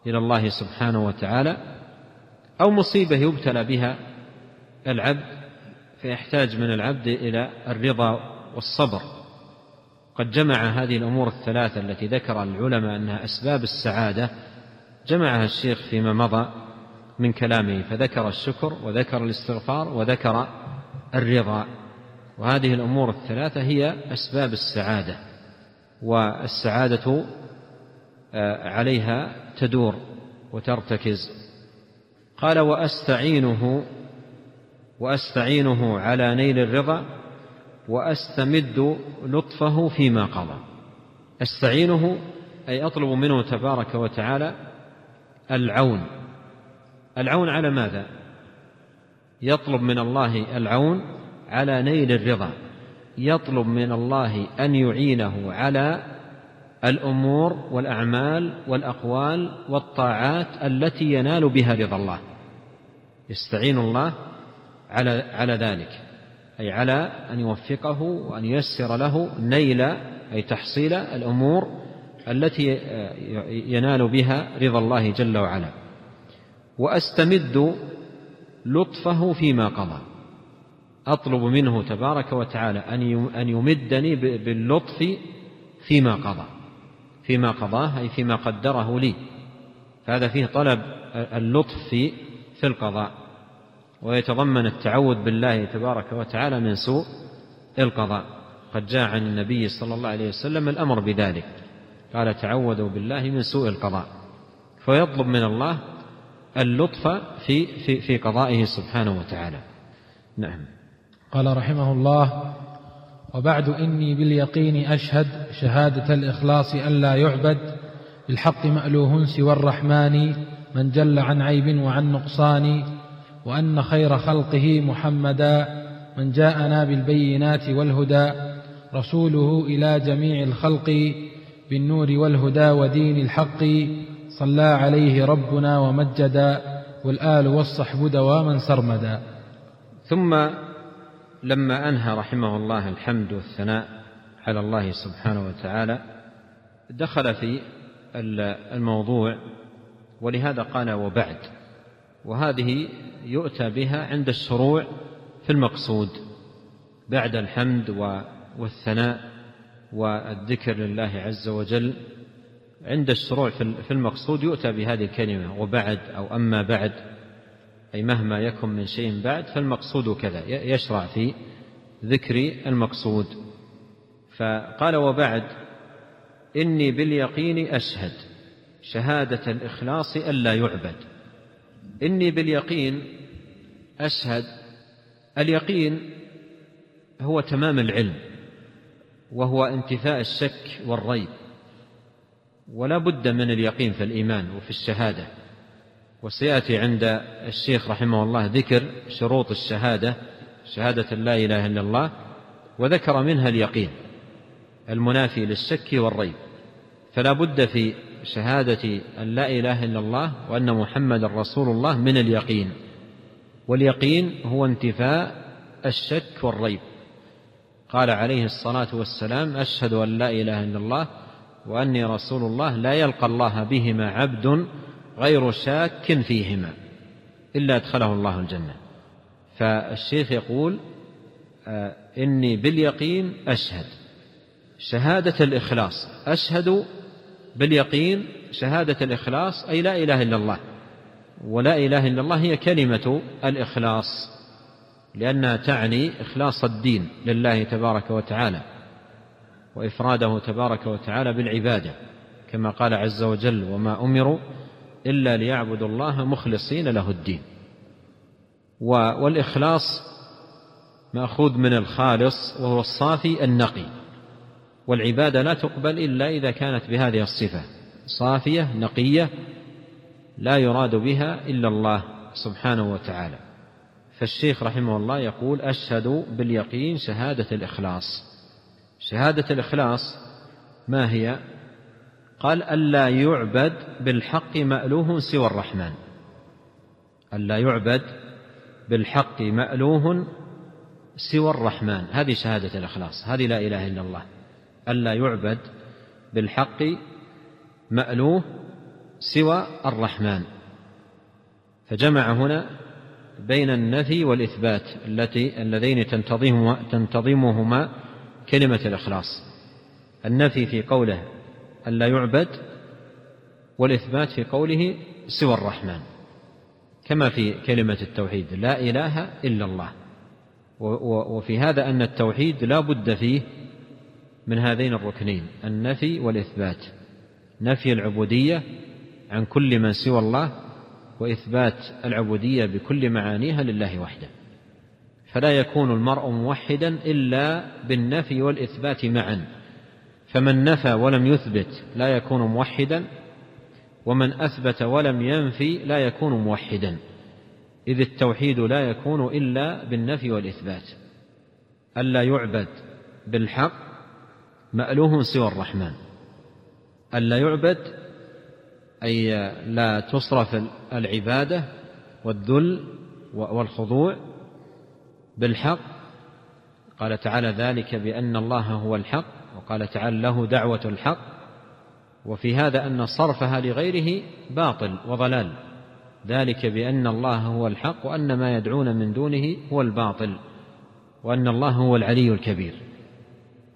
إلى الله سبحانه وتعالى أو مصيبة يبتلى بها العبد فيحتاج من العبد إلى الرضا والصبر. قد جمع هذه الأمور الثلاثة التي ذكر العلماء أنها أسباب السعادة جمعها الشيخ فيما مضى من كلامه فذكر الشكر وذكر الاستغفار وذكر الرضا. وهذه الأمور الثلاثة هي أسباب السعادة والسعادة آه، عليها تدور وترتكز. قال وأستعينه وأستعينه على نيل الرضا وأستمد لطفه فيما قضى. أستعينه أي أطلب منه تبارك وتعالى العون. العون على ماذا؟ يطلب من الله العون على نيل الرضا. يطلب من الله أن يعينه على الأمور والأعمال والأقوال والطاعات التي ينال بها رضا الله. يستعين الله على على ذلك. أي على أن يوفقه وأن ييسر له نيل أي تحصيل الأمور التي ينال بها رضا الله جل وعلا. وأستمد لطفه فيما قضى. أطلب منه تبارك وتعالى أن أن يمدني باللطف فيما قضى. فيما قضاه أي فيما قدره لي. فهذا فيه طلب اللطف في في القضاء. ويتضمن التعوذ بالله تبارك وتعالى من سوء القضاء. قد جاء عن النبي صلى الله عليه وسلم الأمر بذلك. قال تعوذوا بالله من سوء القضاء. فيطلب من الله اللطف في في في قضائه سبحانه وتعالى. نعم. قال رحمه الله وبعد إني باليقين أشهد شهادة الإخلاص ألا يعبد بالحق مألوه سوى الرحمن من جل عن عيب وعن نقصان وأن خير خلقه محمدا من جاءنا بالبينات والهدى رسوله إلى جميع الخلق بالنور والهدى ودين الحق صلى عليه ربنا ومجدا والآل والصحب دواما سرمدا. ثم لما أنهى رحمه الله الحمد والثناء على الله سبحانه وتعالى دخل في الموضوع ولهذا قال وبعد. وهذه يؤتى بها عند الشروع في المقصود بعد الحمد والثناء والذكر لله عز وجل. عند الشروع في المقصود يؤتى بهذه الكلمة وبعد أو أما بعد أي مهما يكن من شيء بعد فالمقصود كذا يشرع في ذكر المقصود. فقال وبعد إني باليقين أشهد شهادة الإخلاص ألا يعبد. إني باليقين أشهد اليقين هو تمام العلم وهو انتفاء الشك والريب. ولا بد من اليقين في الإيمان وفي الشهادة. وسيأتي عند الشيخ رحمه الله ذكر شروط الشهادة شهادة لا إله إلا الله وذكر منها اليقين المنافي للشك والريب. فلا بد في شهادة أن لا إله إلا الله وأن محمدا رسول الله من اليقين. واليقين هو انتفاء الشك والريب. قال عليه الصلاة والسلام أشهد أن لا إله إلا الله وأني رسول الله لا يلقى الله بهما عبد غير شاك فيهما إلا أدخله الله الجنة. فالشيخ يقول آه، إني باليقين أشهد. شهادة الإخلاص أشهد باليقين شهادة الإخلاص أي لا إله إلا الله. ولا إله إلا الله هي كلمة الإخلاص لأنها تعني إخلاص الدين لله تبارك وتعالى. وإفراده تبارك وتعالى بالعبادة كما قال عز وجل وما أمروا إلا ليعبدوا الله مخلصين له الدين. والإخلاص مأخوذ من الخالص وهو الصافي النقي. والعبادة لا تقبل إلا إذا كانت بهذه الصفة صافية نقية لا يراد بها إلا الله سبحانه وتعالى. فالشيخ رحمه الله يقول أشهد باليقين شهادة الإخلاص. شهادة الإخلاص ما هي؟ قال ألا يعبد بالحق مألوه سوى الرحمن. ألا يعبد بالحق مألوه سوى الرحمن. هذه شهادة الإخلاص. هذه لا إله إلا الله. ألا يعبد بالحق مألوه سوى الرحمن. فجمع هنا بين النفي والإثبات التي اللذين تنتظمهما, تنتظمهما كلمة الإخلاص. النفي في قوله ألا يعبد والإثبات في قوله سوى الرحمن كما في كلمة التوحيد لا إله إلا الله. وفي هذا أن التوحيد لا بد فيه من هذين الركنين النفي والإثبات. نفي العبودية عن كل من سوى الله وإثبات العبودية بكل معانيها لله وحده. فلا يكون المرء موحدا إلا بالنفي والإثبات معا. فمن نفى ولم يثبت لا يكون موحدا ومن أثبت ولم ينفي لا يكون موحدا. إذ التوحيد لا يكون إلا بالنفي والإثبات. ألا يعبد بالحق مألوه سوى الرحمن. ألا يعبد أي لا تصرف العبادة والذل والخضوع بالحق قال تعالى ذلك بأن الله هو الحق وقال تعالى له دعوة الحق وفي هذا أن صرفها لغيره باطل وضلال. ذلك بأن الله هو الحق وأن ما يدعون من دونه هو الباطل وأن الله هو العلي الكبير.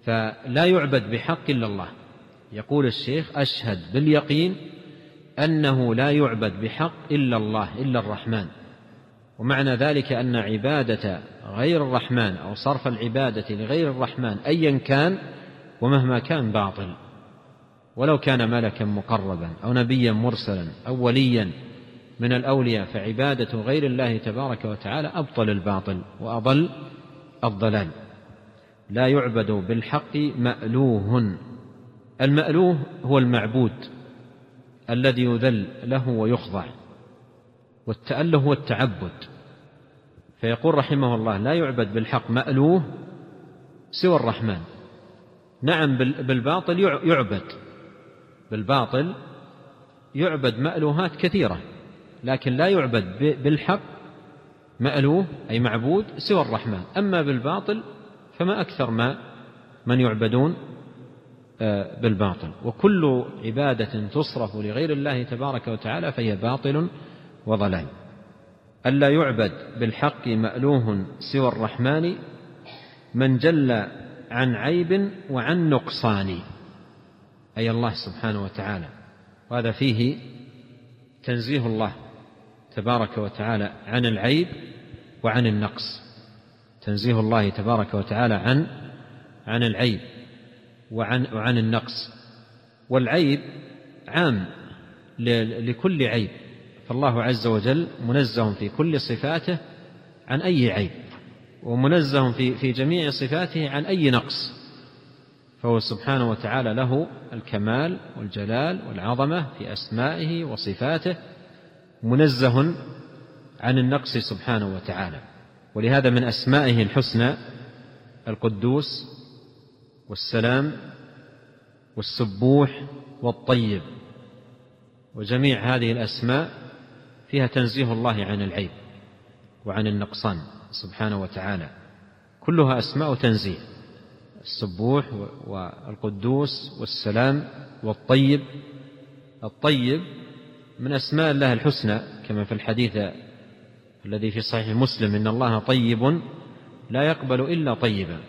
فلا يعبد بحق إلا الله. يقول الشيخ أشهد باليقين أنه لا يعبد بحق إلا الله إلا الرحمن. ومعنى ذلك أن عبادة غير الرحمن أو صرف العبادة لغير الرحمن أيا كان ومهما كان باطل. ولو كان ملكا مقربا أو نبيا مرسلا أو وليا من الأولياء فعبادة غير الله تبارك وتعالى أبطل الباطل وأضل الضلال. لا يعبد بالحق مألوه. المألوه هو المعبود الذي يذل له ويخضع. والتأله هو التعبد فيقول رحمه الله لا يعبد بالحق مألوه سوى الرحمن. نعم بالباطل يعبد. بالباطل يعبد مألوهات كثيرة لكن لا يعبد بالحق مألوه أي معبود سوى الرحمن. أما بالباطل فما أكثر ما من يعبدون آه، بالباطل. وكل عبادة تصرف لغير الله تبارك وتعالى فهي باطل وضلال. ألا يعبد بالحق مألوه سوى الرحمن من جل عن عيب وعن نقصان. أي الله سبحانه وتعالى. وهذا فيه تنزيه الله تبارك وتعالى عن العيب وعن النقص. تنزيه الله تبارك وتعالى عن عن العيب وعن وعن النقص. والعيب عام لكل عيب. فالله عز وجل منزه في كل صفاته عن أي عيب ومنزه في في جميع صفاته عن أي نقص. فهو سبحانه وتعالى له الكمال والجلال والعظمة في أسمائه وصفاته منزه عن النقص سبحانه وتعالى. ولهذا من أسمائه الحسنى القدوس والسلام والسبوح والطيب. وجميع هذه الأسماء فيها تنزيه الله عن العيب وعن النقصان سبحانه وتعالى. كلها أسماء تنزيه السبوح والقدوس والسلام والطيب. الطيب من أسماء الله الحسنى كما في الحديث الذي في صحيح مسلم إن الله طيب لا يقبل إلا طيبا.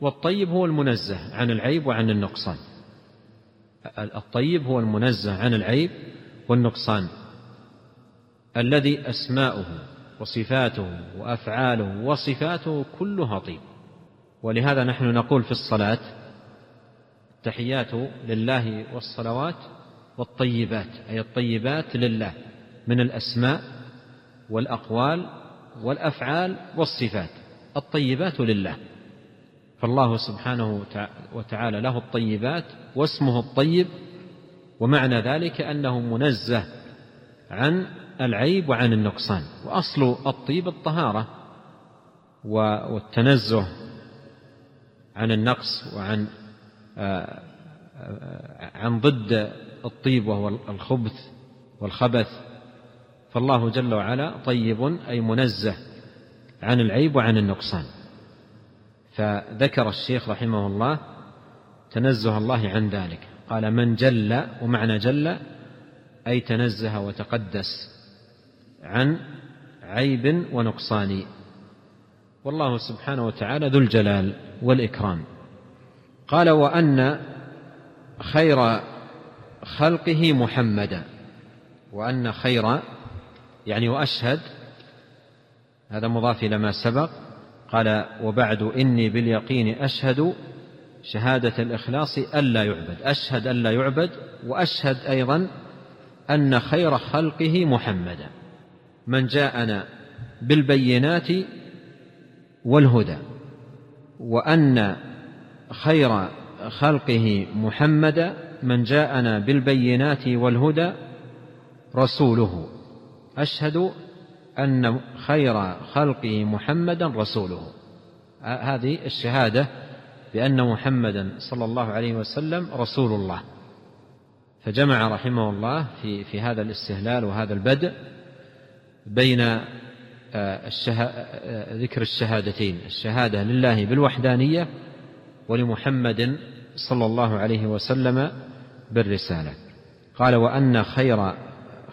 والطيب هو المنزه عن العيب وعن النقصان. الطيب هو المنزه عن العيب والنقصان. الذي أسماؤه وصفاته وأفعاله وصفاته كلها طيب. ولهذا نحن نقول في الصلاة التحيات لله والصلوات والطيبات أي الطيبات لله من الأسماء والأقوال والأفعال والصفات الطيبات لله. فالله سبحانه وتعالى له الطيبات واسمه الطيب ومعنى ذلك أنه منزه عن العيب وعن النقصان. وأصل الطيب الطهارة والتنزه عن النقص وعن آه، آه، عن ضد الطيب وهو الخبث والخبث. فالله جل وعلا طيب أي منزه عن العيب وعن النقصان. فذكر الشيخ رحمه الله تنزه الله عن ذلك. قال من جل ومعنى جل أي تنزه وتقدس. عن عيب ونقصان. والله سبحانه وتعالى ذو الجلال والإكرام. قال وأن خير خلقه محمدا وأن خير يعني وأشهد هذا مضاف إلى ما سبق. قال وبعد إني باليقين أشهد شهادة الإخلاص ألا يعبد. أشهد ألا يعبد وأشهد أيضا أن خير خلقه محمدا من جاءنا بالبينات والهدى وأن خير خلقه محمدا من جاءنا بالبينات والهدى رسوله. أشهد أن خير خلقه محمدا رسوله. هذه الشهادة بأن محمدا صلى الله عليه وسلم رسول الله. فجمع رحمه الله في في هذا الاستهلال وهذا البدء بين آه، آه، ذكر الشهادتين. الشهادة لله بالوحدانية ولمحمد صلى الله عليه وسلم بالرسالة. قال وأن خير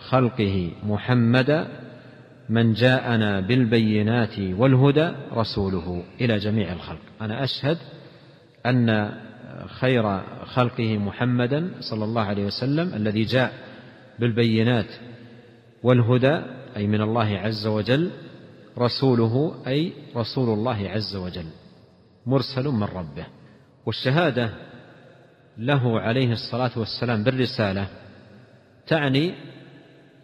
خلقه محمدا من جاءنا بالبينات والهدى رسوله إلى جميع الخلق. أنا أشهد أن خير خلقه محمدا صلى الله عليه وسلم الذي جاء بالبينات والهدى أي من الله عز وجل رسوله أي رسول الله عز وجل مرسل من ربه. والشهادة له عليه الصلاة والسلام بالرسالة تعني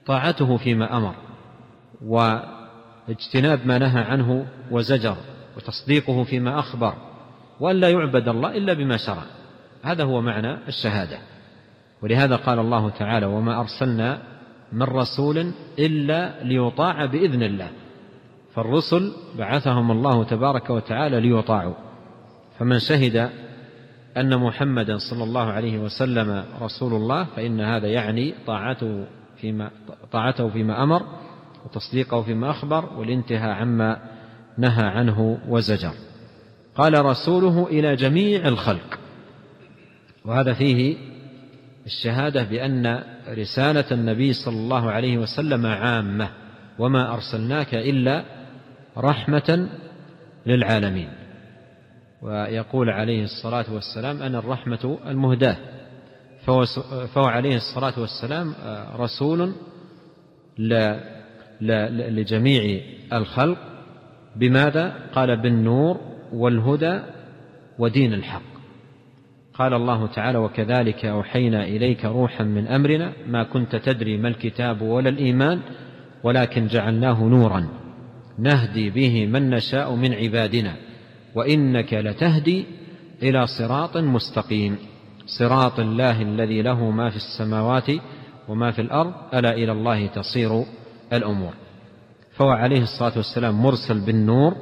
طاعته فيما أمر واجتناب ما نهى عنه وزجر وتصديقه فيما أخبر وأن لا يعبد الله إلا بما شرع. هذا هو معنى الشهادة. ولهذا قال الله تعالى وما أرسلنا من رسول إلا ليطاع بإذن الله. فالرسل بعثهم الله تبارك وتعالى ليطاعوا. فمن شهد أن محمدا صلى الله عليه وسلم رسول الله فإن هذا يعني طاعته فيما طاعته فيما أمر وتصديقه فيما أخبر والانتهاء عما نهى عنه وزجر. قال رسوله إلى جميع الخلق. وهذا فيه الشهادة بأن رسالة النبي صلى الله عليه وسلم عامة وما أرسلناك إلا رحمة للعالمين. ويقول عليه الصلاة والسلام أنا الرحمة المهداة فهو, عليه الصلاة والسلام رسول لجميع الخلق. بماذا؟ قال بالنور والهدى ودين الحق قال الله تعالى وكذلك أوحينا إليك روحا من أمرنا ما كنت تدري ما الكتاب ولا الإيمان ولكن جعلناه نورا. نهدي به من نشاء من عبادنا وإنك لتهدي إلى صراط مستقيم. صراط الله الذي له ما في السماوات وما في الأرض ألا إلى الله تصير الأمور. فهو عليه الصلاة والسلام مرسل بالنور.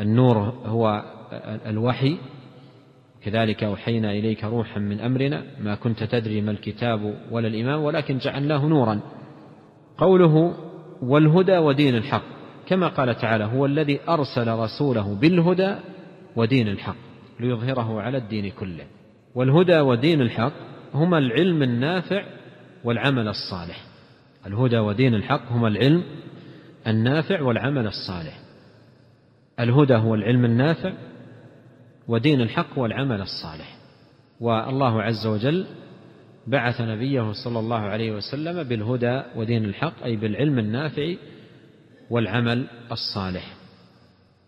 النور هو الوحي. كذلك أوحينا إليك روحا من أمرنا ما كنت تدري ما الكتاب ولا الإمام ولكن جعلناه نورا. قوله والهدى ودين الحق كما قال تعالى هو الذي أرسل رسوله بالهدى ودين الحق ليظهره على الدين كله. والهدى ودين الحق هما العلم النافع والعمل الصالح. الهدى ودين الحق هما العلم النافع والعمل الصالح. الهدى هو العلم النافع ودين الحق هو العمل الصالح. والله عز وجل بعث نبيه صلى الله عليه وسلم بالهدى ودين الحق أي بالعلم النافع والعمل الصالح.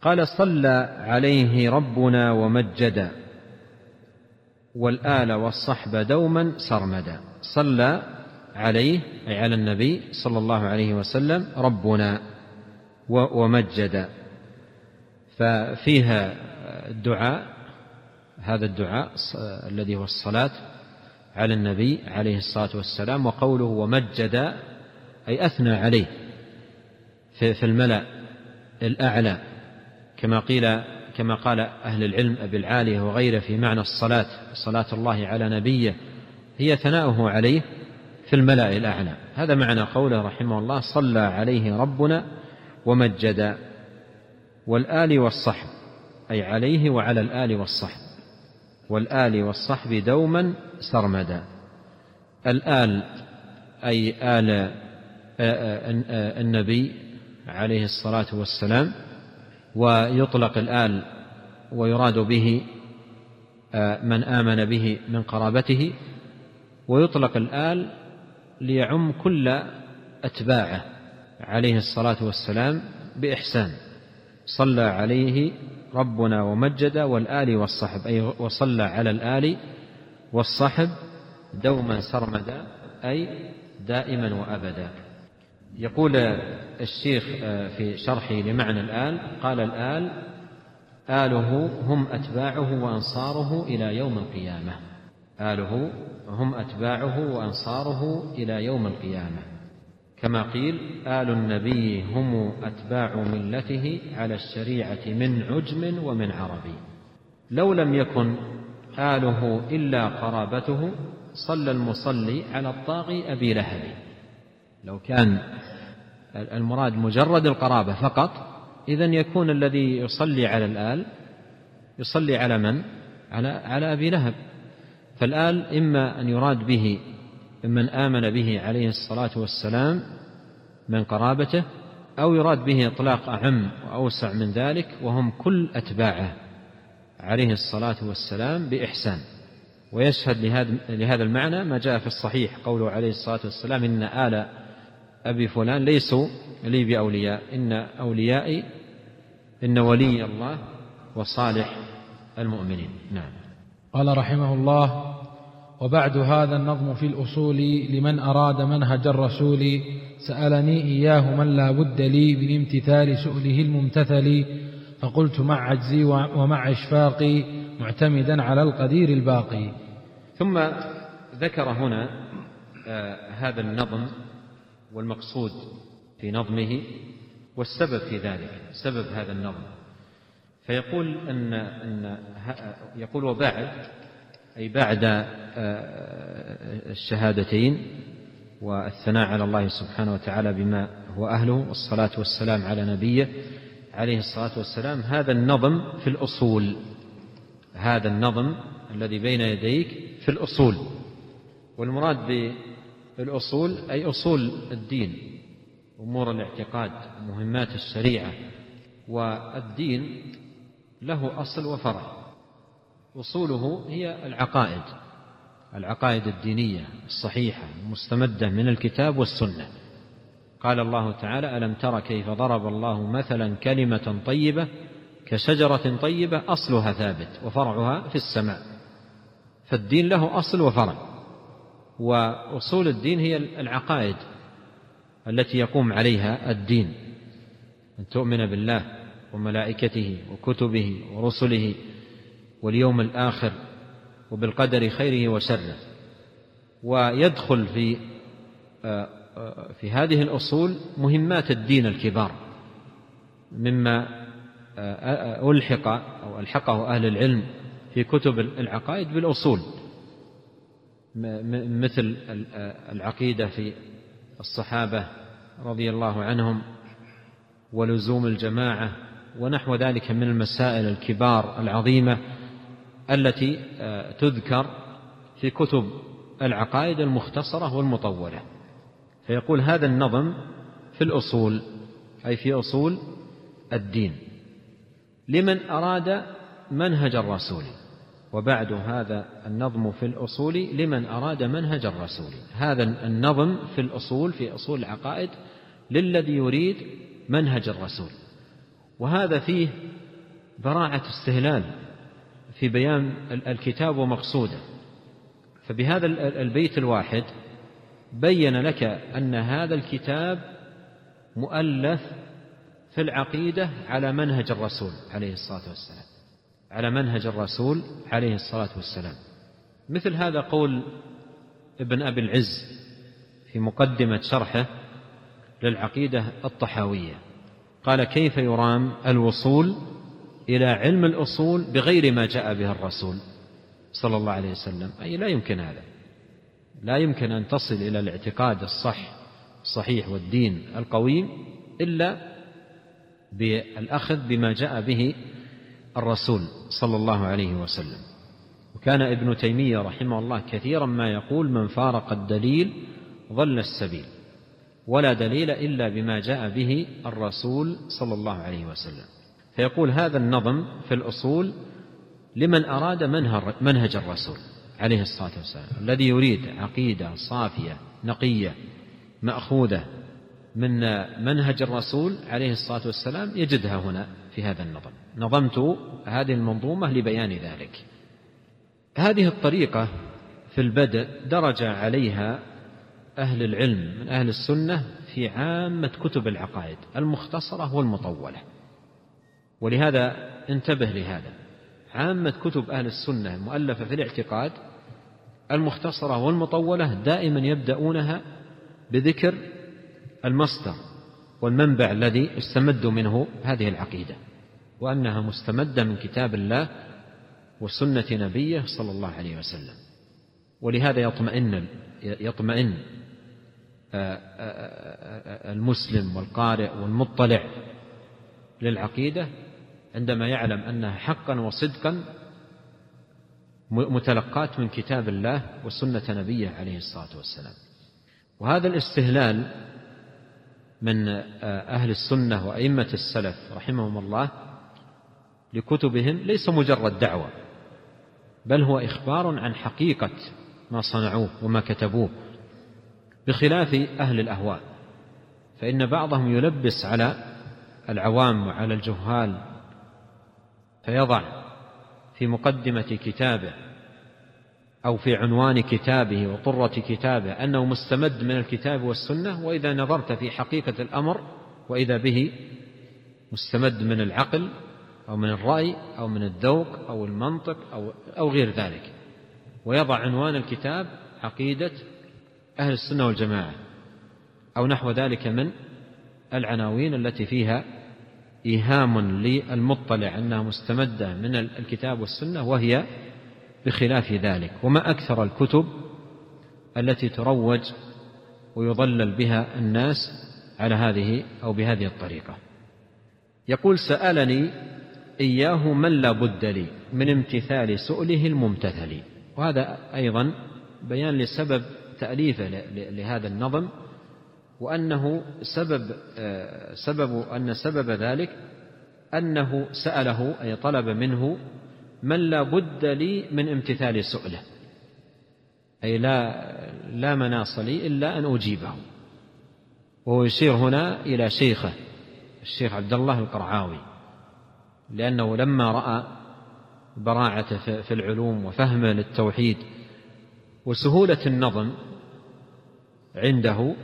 قال صلى عليه ربنا ومجدا والآل والصحب دوما سرمدا. صلى عليه أي على النبي صلى الله عليه وسلم ربنا ومجد. ففيها الدعاء هذا الدعاء الذي هو الصلاة على النبي عليه الصلاة والسلام وقوله ومجد أي أثنى عليه في الملأ الأعلى كما قيل كما قال أهل العلم أبي العالية وغيره في معنى الصلاة صلاة الله على نبيه هي ثناؤه عليه في الملأ الأعلى. هذا معنى قوله رحمه الله صلى عليه ربنا ومجد والآل والصحب. أي عليه وعلى الآل والصحب. والآل والصحب دوما سرمدا. الآل أي آل النبي عليه الصلاة والسلام ويطلق الآل ويراد به من آمن به من قرابته ويطلق الآل ليعم كل أتباعه عليه الصلاة والسلام بإحسان. صلى عليه ربنا ومجد والآل والصحب أي وصلى على الآل والصحب دوما سرمدا أي دائما وأبدا. يقول الشيخ في شرحه لمعنى الآل قال الآل آله هم أتباعه وأنصاره إلى يوم القيامة. آله هم أتباعه وأنصاره إلى يوم القيامة. كما قيل آل النبي هم أتباع ملته على الشريعة من عجم ومن عربي. لو لم يكن آله إلا قرابته صلى المصلي على الطاغي أبي لهب. لو كان المراد مجرد القرابة فقط إذا يكون الذي يصلي على الآل يصلي على من؟ على على أبي لهب. فالآل إما أن يراد به من آمن به عليه الصلاة والسلام من قرابته أو يراد به إطلاق أعم وأوسع من ذلك وهم كل أتباعه عليه الصلاة والسلام بإحسان. ويشهد لهذا المعنى ما جاء في الصحيح قوله عليه الصلاة والسلام إن آل أبي فلان ليسوا لي بأولياء إن أوليائي إن ولي الله وصالح المؤمنين. نعم. قال رحمه الله وبعد هذا النظم في الأصول لمن أراد منهج الرسول سألني إياه من لا بد لي من امتثال سؤله الممتثل فقلت مع عجزي ومع إشفاقي معتمدا على القدير الباقي. ثم ذكر هنا آه هذا النظم والمقصود في نظمه والسبب في ذلك سبب هذا النظم. فيقول ان ان يقول وبعد أي بعد آه، الشهادتين والثناء على الله سبحانه وتعالى بما هو أهله والصلاة والسلام على نبيه عليه الصلاة والسلام. هذا النظم في الأصول هذا النظم الذي بين يديك في الأصول. والمراد بالأصول أي أصول الدين أمور الاعتقاد مهمات الشريعة. والدين له أصل وفرع. أصوله هي العقائد العقائد الدينية الصحيحة المستمدة من الكتاب والسنة. قال الله تعالى ألم تر كيف ضرب الله مثلا كلمة طيبة كشجرة طيبة أصلها ثابت وفرعها في السماء. فالدين له أصل وفرع وأصول الدين هي العقائد التي يقوم عليها الدين. أن تؤمن بالله وملائكته وكتبه ورسله واليوم الآخر وبالقدر خيره وشره. ويدخل في آه، آه، في هذه الأصول مهمات الدين الكبار مما آه، ألحق أو ألحقه أهل العلم في كتب العقائد بالأصول مثل العقيدة في الصحابة رضي الله عنهم ولزوم الجماعة ونحو ذلك من المسائل الكبار العظيمة التي آه، تذكر في كتب العقائد المختصرة والمطولة. فيقول هذا النظم في الأصول أي في أصول الدين. لمن أراد منهج الرسول. وبعد هذا النظم في الأصول لمن أراد منهج الرسول. هذا النظم في الأصول في أصول العقائد للذي يريد منهج الرسول. وهذا فيه براعة استهلال. في بيان الكتاب ومقصوده. فبهذا البيت الواحد بين لك أن هذا الكتاب مؤلف في العقيدة على منهج الرسول عليه الصلاة والسلام. على منهج الرسول عليه الصلاة والسلام. مثل هذا قول ابن أبي العز في مقدمة شرحه للعقيدة الطحاوية. قال كيف يرام الوصول إلى علم الأصول بغير ما جاء به الرسول صلى الله عليه وسلم. أي لا يمكن هذا. لا يمكن أن تصل إلى الاعتقاد الصح الصحيح والدين القويم إلا بالأخذ بما جاء به الرسول صلى الله عليه وسلم. وكان ابن تيمية رحمه الله كثيرا ما يقول من فارق الدليل ضل السبيل. ولا دليل إلا بما جاء به الرسول صلى الله عليه وسلم. فيقول هذا النظم في الأصول لمن أراد منهج الرسول عليه الصلاة والسلام. الذي يريد عقيدة صافية نقية مأخوذة من منهج الرسول عليه الصلاة والسلام يجدها هنا في هذا النظم. نظمت هذه المنظومة لبيان ذلك. هذه الطريقة في البدء درج عليها أهل العلم من أهل السنة في عامة كتب العقائد المختصرة والمطولة. ولهذا انتبه لهذا. عامة كتب أهل السنة المؤلفة في الاعتقاد المختصرة والمطولة دائما يبدأونها بذكر المصدر والمنبع الذي استمدوا منه هذه العقيدة وأنها مستمدة من كتاب الله وسنة نبيه صلى الله عليه وسلم. ولهذا يطمئن يطمئن آه، آه، آه، المسلم والقارئ والمطلع للعقيدة عندما يعلم أنها حقا وصدقا متلقات من كتاب الله وسنة نبيه عليه الصلاة والسلام. وهذا الاستهلال من أهل السنة وأئمة السلف رحمهم الله لكتبهم ليس مجرد دعوة بل هو إخبار عن حقيقة ما صنعوه وما كتبوه. بخلاف أهل الأهواء فإن بعضهم يلبس على العوام وعلى الجهال فيضع في مقدمة كتابه أو في عنوان كتابه وطرة كتابه أنه مستمد من الكتاب والسنة وإذا نظرت في حقيقة الأمر وإذا به مستمد من العقل أو من الرأي أو من الذوق أو المنطق أو أو غير ذلك. ويضع عنوان الكتاب عقيدة أهل السنة والجماعة أو نحو ذلك من العناوين التي فيها إيهام للمطلع أنها مستمدة من الكتاب والسنة وهي بخلاف ذلك. وما أكثر الكتب التي تروج ويضلل بها الناس على هذه أو بهذه الطريقة. يقول سألني إياه من لا بد لي من امتثال سؤله الممتثل. وهذا أيضا بيان لسبب تأليفه لهذا النظم وأنه سبب سبب أن سبب ذلك أنه سأله أي طلب منه من لا بد لي من امتثال سؤله. أي لا لا مناص لي إلا أن أجيبه. وهو يشير هنا إلى شيخه الشيخ عبد الله القرعاوي لأنه لما رأى براعته في العلوم وفهمه للتوحيد وسهولة النظم عنده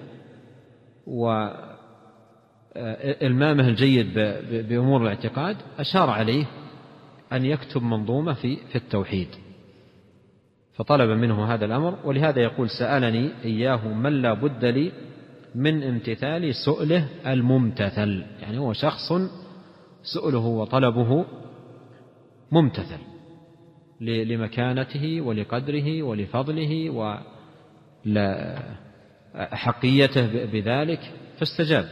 وإلمامه الجيد بأمور الاعتقاد أشار عليه أن يكتب منظومة في في التوحيد. فطلب منه هذا الأمر ولهذا يقول سألني إياه من لا بد لي من امتثال سؤله الممتثل. يعني هو شخص سؤله وطلبه ممتثل لمكانته ولقدره ولفضله ولحقيته بذلك فاستجاب.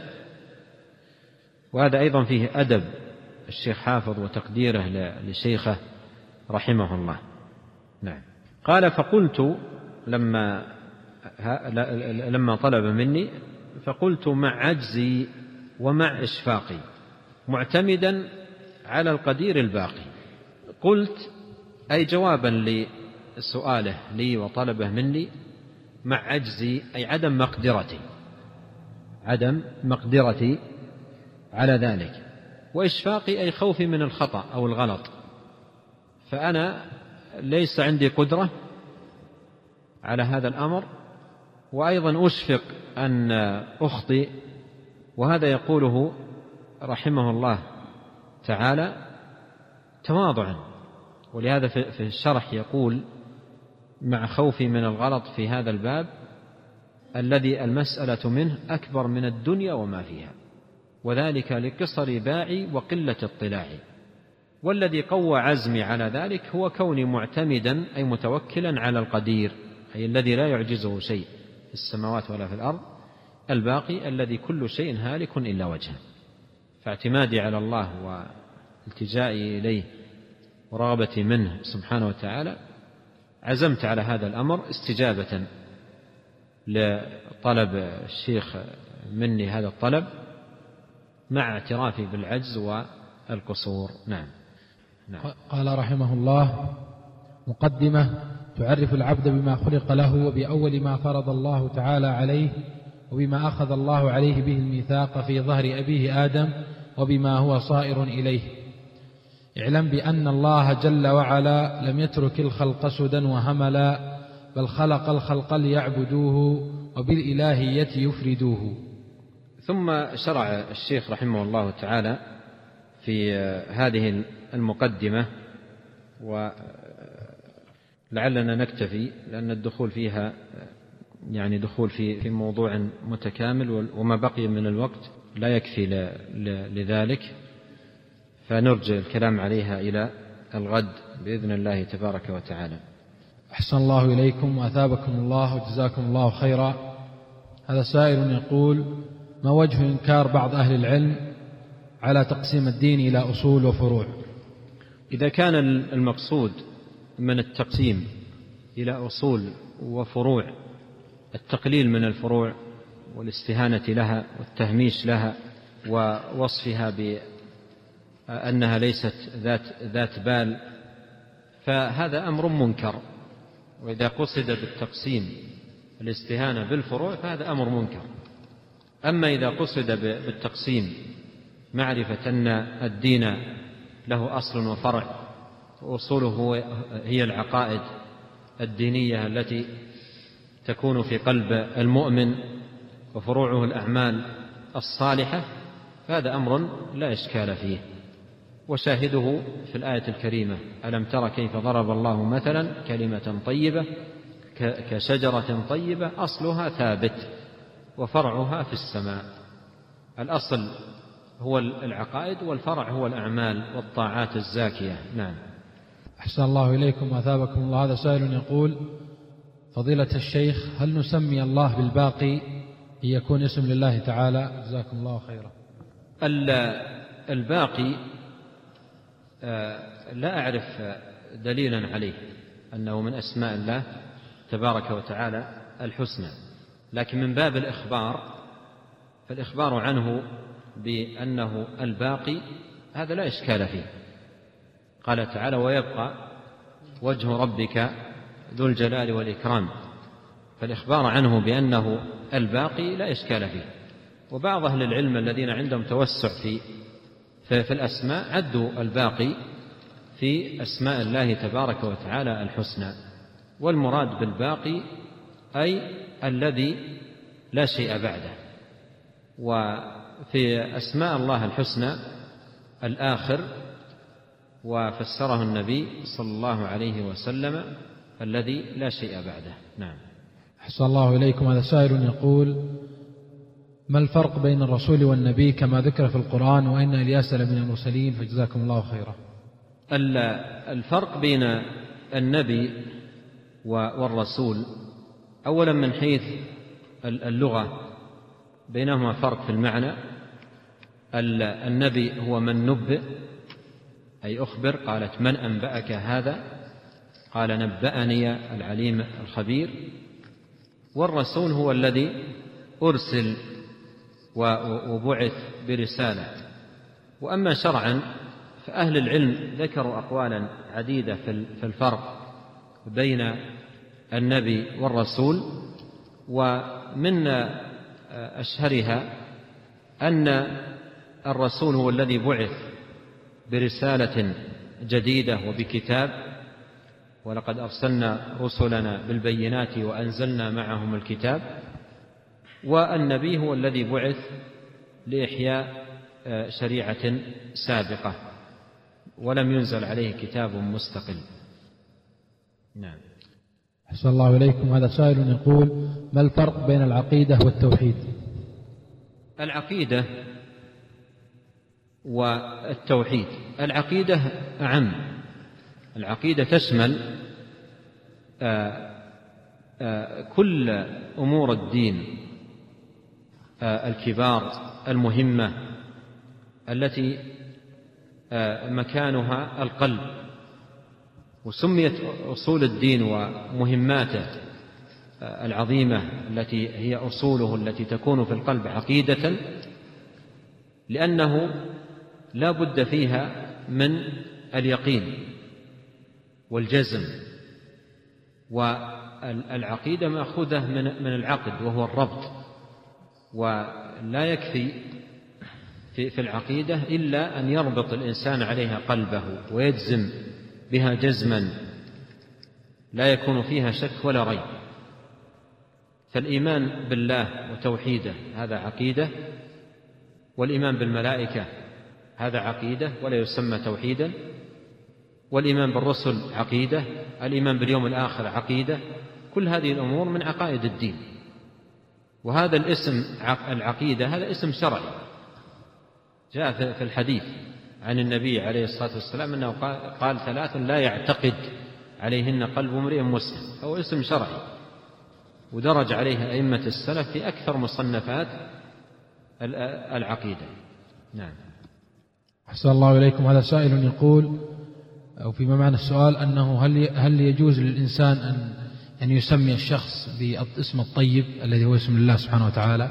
وهذا أيضا فيه أدب الشيخ حافظ وتقديره لشيخه رحمه الله. نعم. قال فقلت لما لما طلب مني فقلت مع عجزي ومع إشفاقي معتمدا على القدير الباقي. قلت أي جوابا لسؤاله لي وطلبه مني مع عجزي أي عدم مقدرتي عدم مقدرتي على ذلك. وإشفاقي أي خوفي من الخطأ أو الغلط. فأنا ليس عندي قدرة على هذا الأمر. وأيضا أشفق أن أخطئ. وهذا يقوله رحمه الله تعالى تواضعا. ولهذا في الشرح يقول مع خوفي من الغلط في هذا الباب الذي المسألة منه أكبر من الدنيا وما فيها. وذلك لقصر باعي وقلة اطلاعي. والذي قوى عزمي على ذلك هو كوني معتمدا أي متوكلا على القدير أي الذي لا يعجزه شيء في السماوات ولا في الأرض الباقي الذي كل شيء هالك إلا وجهه. فاعتمادي على الله والتجائي إليه ورغبتي منه سبحانه وتعالى عزمت على هذا الأمر استجابة لطلب الشيخ مني هذا الطلب مع اعترافي بالعجز والقصور. نعم, نعم. قال رحمه الله مقدمة تعرف العبد بما خلق له وبأول ما فرض الله تعالى عليه وبما أخذ الله عليه به الميثاق في ظهر أبيه آدم وبما هو صائر إليه. اعلم بأن الله جل وعلا لم يترك الخلق سدى وهملا بل خلق الخلق ليعبدوه وبالإلهية يفردوه. ثم شرع الشيخ رحمه الله تعالى في هذه المقدمة ولعلنا نكتفي لأن الدخول فيها يعني دخول في في موضوع متكامل وما بقي من الوقت لا يكفي لذلك. فنرجع الكلام عليها إلى الغد بإذن الله تبارك وتعالى. أحسن الله إليكم وأثابكم الله وجزاكم الله خيرا. هذا سائل يقول ما وجه إنكار بعض أهل العلم على تقسيم الدين إلى أصول وفروع؟ إذا كان المقصود من التقسيم إلى أصول وفروع التقليل من الفروع والاستهانة لها والتهميش لها ووصفها بأنها ليست ذات ذات بال فهذا أمر منكر. وإذا قصد بالتقسيم الاستهانة بالفروع فهذا أمر منكر. أما إذا قصد بالتقسيم معرفة أن الدين له أصل وفرع وأصوله هي العقائد الدينية التي تكون في قلب المؤمن وفروعه الأعمال الصالحة فهذا أمر لا إشكال فيه. وشاهده في الآية الكريمة. ألم تر كيف ضرب الله مثلا كلمة طيبة كشجرة طيبة أصلها ثابت وفرعها في السماء. الأصل هو العقائد والفرع هو الأعمال والطاعات الزاكية. نعم. أحسن الله إليكم وأثابكم الله. هذا سائل يقول فضيلة الشيخ هل نسمي الله بالباقي أن يكون اسم لله تعالى؟ جزاكم الله خيرا. الباقي لا أعرف دليلا عليه أنه من أسماء الله تبارك وتعالى الحسنى. لكن من باب الإخبار فالإخبار عنه بأنه الباقي هذا لا إشكال فيه. قال تعالى ويبقى وجه ربك ذو الجلال والإكرام فالإخبار عنه بأنه الباقي لا إشكال فيه. وبعض أهل العلم الذين عندهم توسع في في الأسماء عدوا الباقي في أسماء الله تبارك وتعالى الحسنى. والمراد بالباقي أي الذي لا شيء بعده. وفي أسماء الله الحسنى الآخر وفسره النبي صلى الله عليه وسلم الذي لا شيء بعده. نعم. أحسن الله إليكم. هذا سائل يقول ما الفرق بين الرسول والنبي كما ذكر في القرآن وإن إلياس لمن المرسلين فجزاكم الله خيرا؟ الفرق بين النبي والرسول أولا من حيث اللغة بينهما فرق في المعنى. النبي هو من نبئ أي أخبر قالت من أنبأك هذا؟ قال نبأني العليم الخبير. والرسول هو الذي أرسل وبعث برسالة. وأما شرعا فأهل العلم ذكروا أقوالا عديدة في الفرق بين النبي والرسول ومن أشهرها أن الرسول هو الذي بعث برسالة جديدة وبكتاب ولقد أرسلنا رسلنا بالبينات وأنزلنا معهم الكتاب والنبي هو الذي بعث لإحياء آه، شريعة سابقة ولم ينزل عليه كتاب مستقل. نعم. أحسن الله إليكم. هذا سائل يقول ما الفرق بين العقيدة والتوحيد؟ العقيدة والتوحيد. العقيدة أعم. العقيدة تشمل آه، آه، كل أمور الدين. الكبار المهمة التي مكانها القلب وسميت أصول الدين ومهماته العظيمة التي هي أصوله التي تكون في القلب عقيدة لأنه لا بد فيها من اليقين والجزم والعقيدة مأخوذة من من العقد وهو الربط. ولا يكفي في في العقيدة إلا أن يربط الإنسان عليها قلبه ويجزم بها جزما لا يكون فيها شك ولا ريب. فالإيمان بالله وتوحيده هذا عقيدة والإيمان بالملائكة هذا عقيدة ولا يسمى توحيدا. والإيمان بالرسل عقيدة الإيمان باليوم الآخر عقيدة. كل هذه الأمور من عقائد الدين. وهذا الاسم العقيدة هذا اسم شرعي. جاء في الحديث عن النبي عليه الصلاة والسلام أنه قال ثلاث لا يعتقد عليهن قلب امرئ مسلم. هو اسم شرعي. ودرج عليه أئمة السلف في أكثر مصنفات العقيدة. نعم. أحسن الله إليكم. هذا سائل يقول أو فيما معنى السؤال أنه هل هل يجوز للإنسان أن أن يسمي الشخص بالاسم الطيب الذي هو اسم الله سبحانه وتعالى؟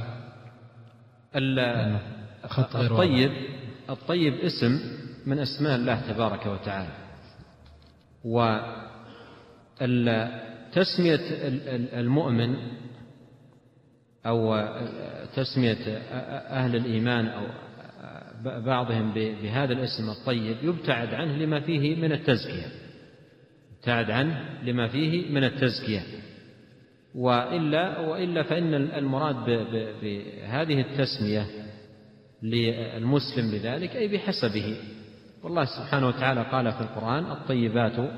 الطيب الطيب اسم من أسماء الله تبارك وتعالى. وتسمية المؤمن أو تسمية أهل الإيمان أو بعضهم بهذا الاسم الطيب يبتعد عنه لما فيه من التزكية. يبتعد عنه لما فيه من التزكية. وإلا وإلا فإن المراد بهذه التسمية للمسلم بذلك أي بحسبه. والله سبحانه وتعالى قال في القرآن الطيبات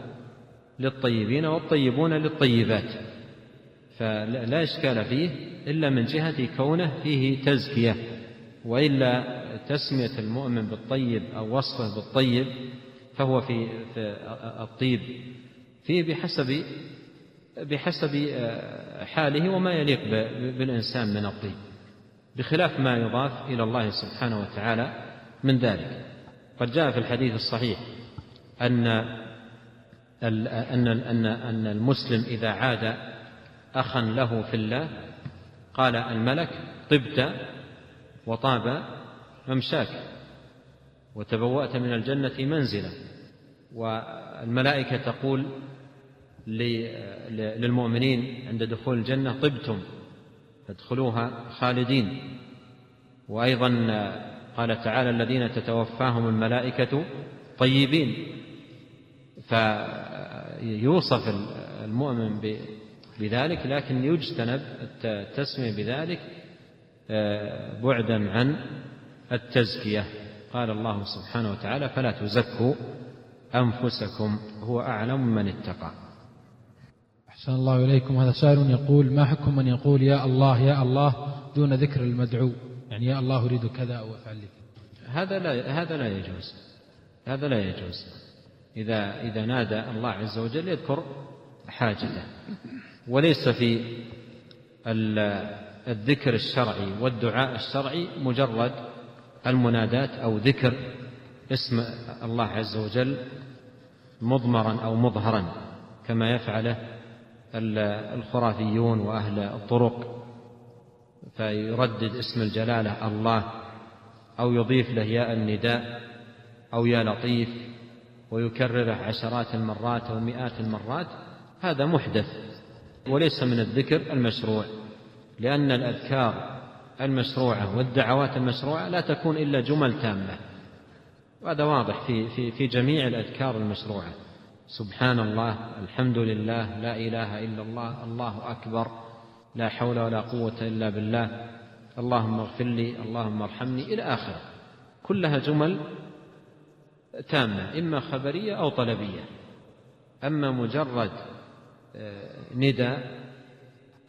للطيبين والطيبون للطيبات. فلا إشكال فيه إلا من جهة كونه فيه تزكية. وإلا تسمية المؤمن بالطيب أو وصفه بالطيب فهو في الطيب. فيه بحسب بحسب حاله وما يليق بالإنسان من الطيب بخلاف ما يضاف إلى الله سبحانه وتعالى من ذلك. قد جاء في الحديث الصحيح أن أن أن أن المسلم إذا عاد أخا له في الله قال الملك طبت وطاب ممشاك وتبوأت من الجنة منزلا والملائكة تقول للمؤمنين عند دخول الجنة طبتم فادخلوها خالدين. وأيضا قال تعالى الذين تتوفاهم الملائكة طيبين. فيوصف المؤمن بذلك لكن يجتنب التسمية بذلك آه، بعدا عن التزكية. قال الله سبحانه وتعالى فلا تزكوا أنفسكم هو أعلم من اتقى. أحسن الله إليكم. هذا سائل يقول ما حكم من يقول يا الله يا الله دون ذكر المدعو؟ يعني يا الله أريد كذا أو أفعل هذا لا هذا لا يجوز. هذا لا يجوز. إذا إذا نادى الله عز وجل يذكر حاجته. وليس في الذكر الشرعي والدعاء الشرعي مجرد المنادات أو ذكر اسم الله عز وجل مضمرا أو مظهرا كما يفعله الخرافيون وأهل الطرق فيردد اسم الجلالة الله أو يضيف له ياء النداء أو يا لطيف ويكرره عشرات المرات أو مئات المرات هذا محدث وليس من الذكر المشروع لأن الأذكار المشروعة والدعوات المشروعة لا تكون إلا جمل تامة وهذا واضح في, في, في جميع الأذكار المشروعة. سبحان الله الحمد لله لا إله إلا الله الله أكبر لا حول ولا قوة إلا بالله. اللهم اغفر لي اللهم ارحمني إلى آخره. كلها جمل تامة إما خبرية أو طلبية. أما مجرد آه، نداء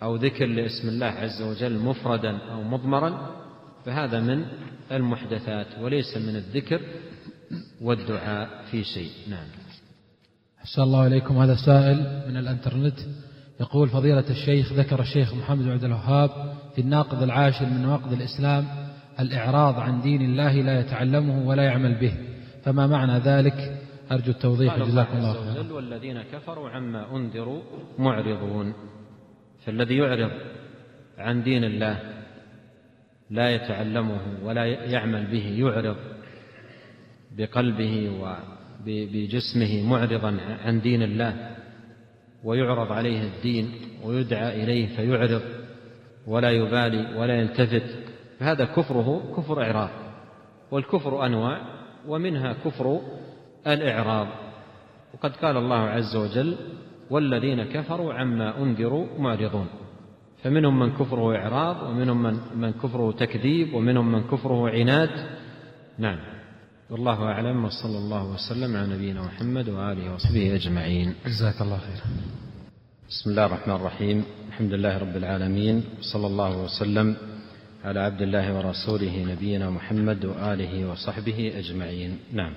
أو ذكر لاسم الله عز وجل مفردا أو مضمرا فهذا من المحدثات وليس من الذكر والدعاء في شيء. نعم. أحسن الله إليكم. هذا سائل من الأنترنت يقول فضيلة الشيخ ذكر الشيخ محمد بن عبد الوهاب في الناقض العاشر من نواقض الإسلام الإعراض عن دين الله لا يتعلمه ولا يعمل به. فما معنى ذلك؟ أرجو التوضيح. جزاكم الله خيرا. والذين كفروا عما أنذروا معرضون. فالذي يعرض عن دين الله لا يتعلمه ولا يعمل به يعرض بقلبه وبجسمه معرضا عن دين الله ويعرض عليه الدين ويدعى إليه فيعرض ولا يبالي ولا يلتفت. فهذا كفره كفر إعراض والكفر أنواع ومنها كفر الإعراض. وقد قال الله عز وجل والذين كفروا عما أنذروا معرضون فمنهم من كفره إعراض ومنهم من من كفره تكذيب ومنهم من كفره عناد. نعم. والله أعلم وصلى الله وسلم على نبينا محمد وآله وصحبه أجمعين. جزاك الله خير. بسم الله الرحمن الرحيم. الحمد لله رب العالمين صلى الله وسلم على عبد الله ورسوله نبينا محمد وآله وصحبه أجمعين. نعم.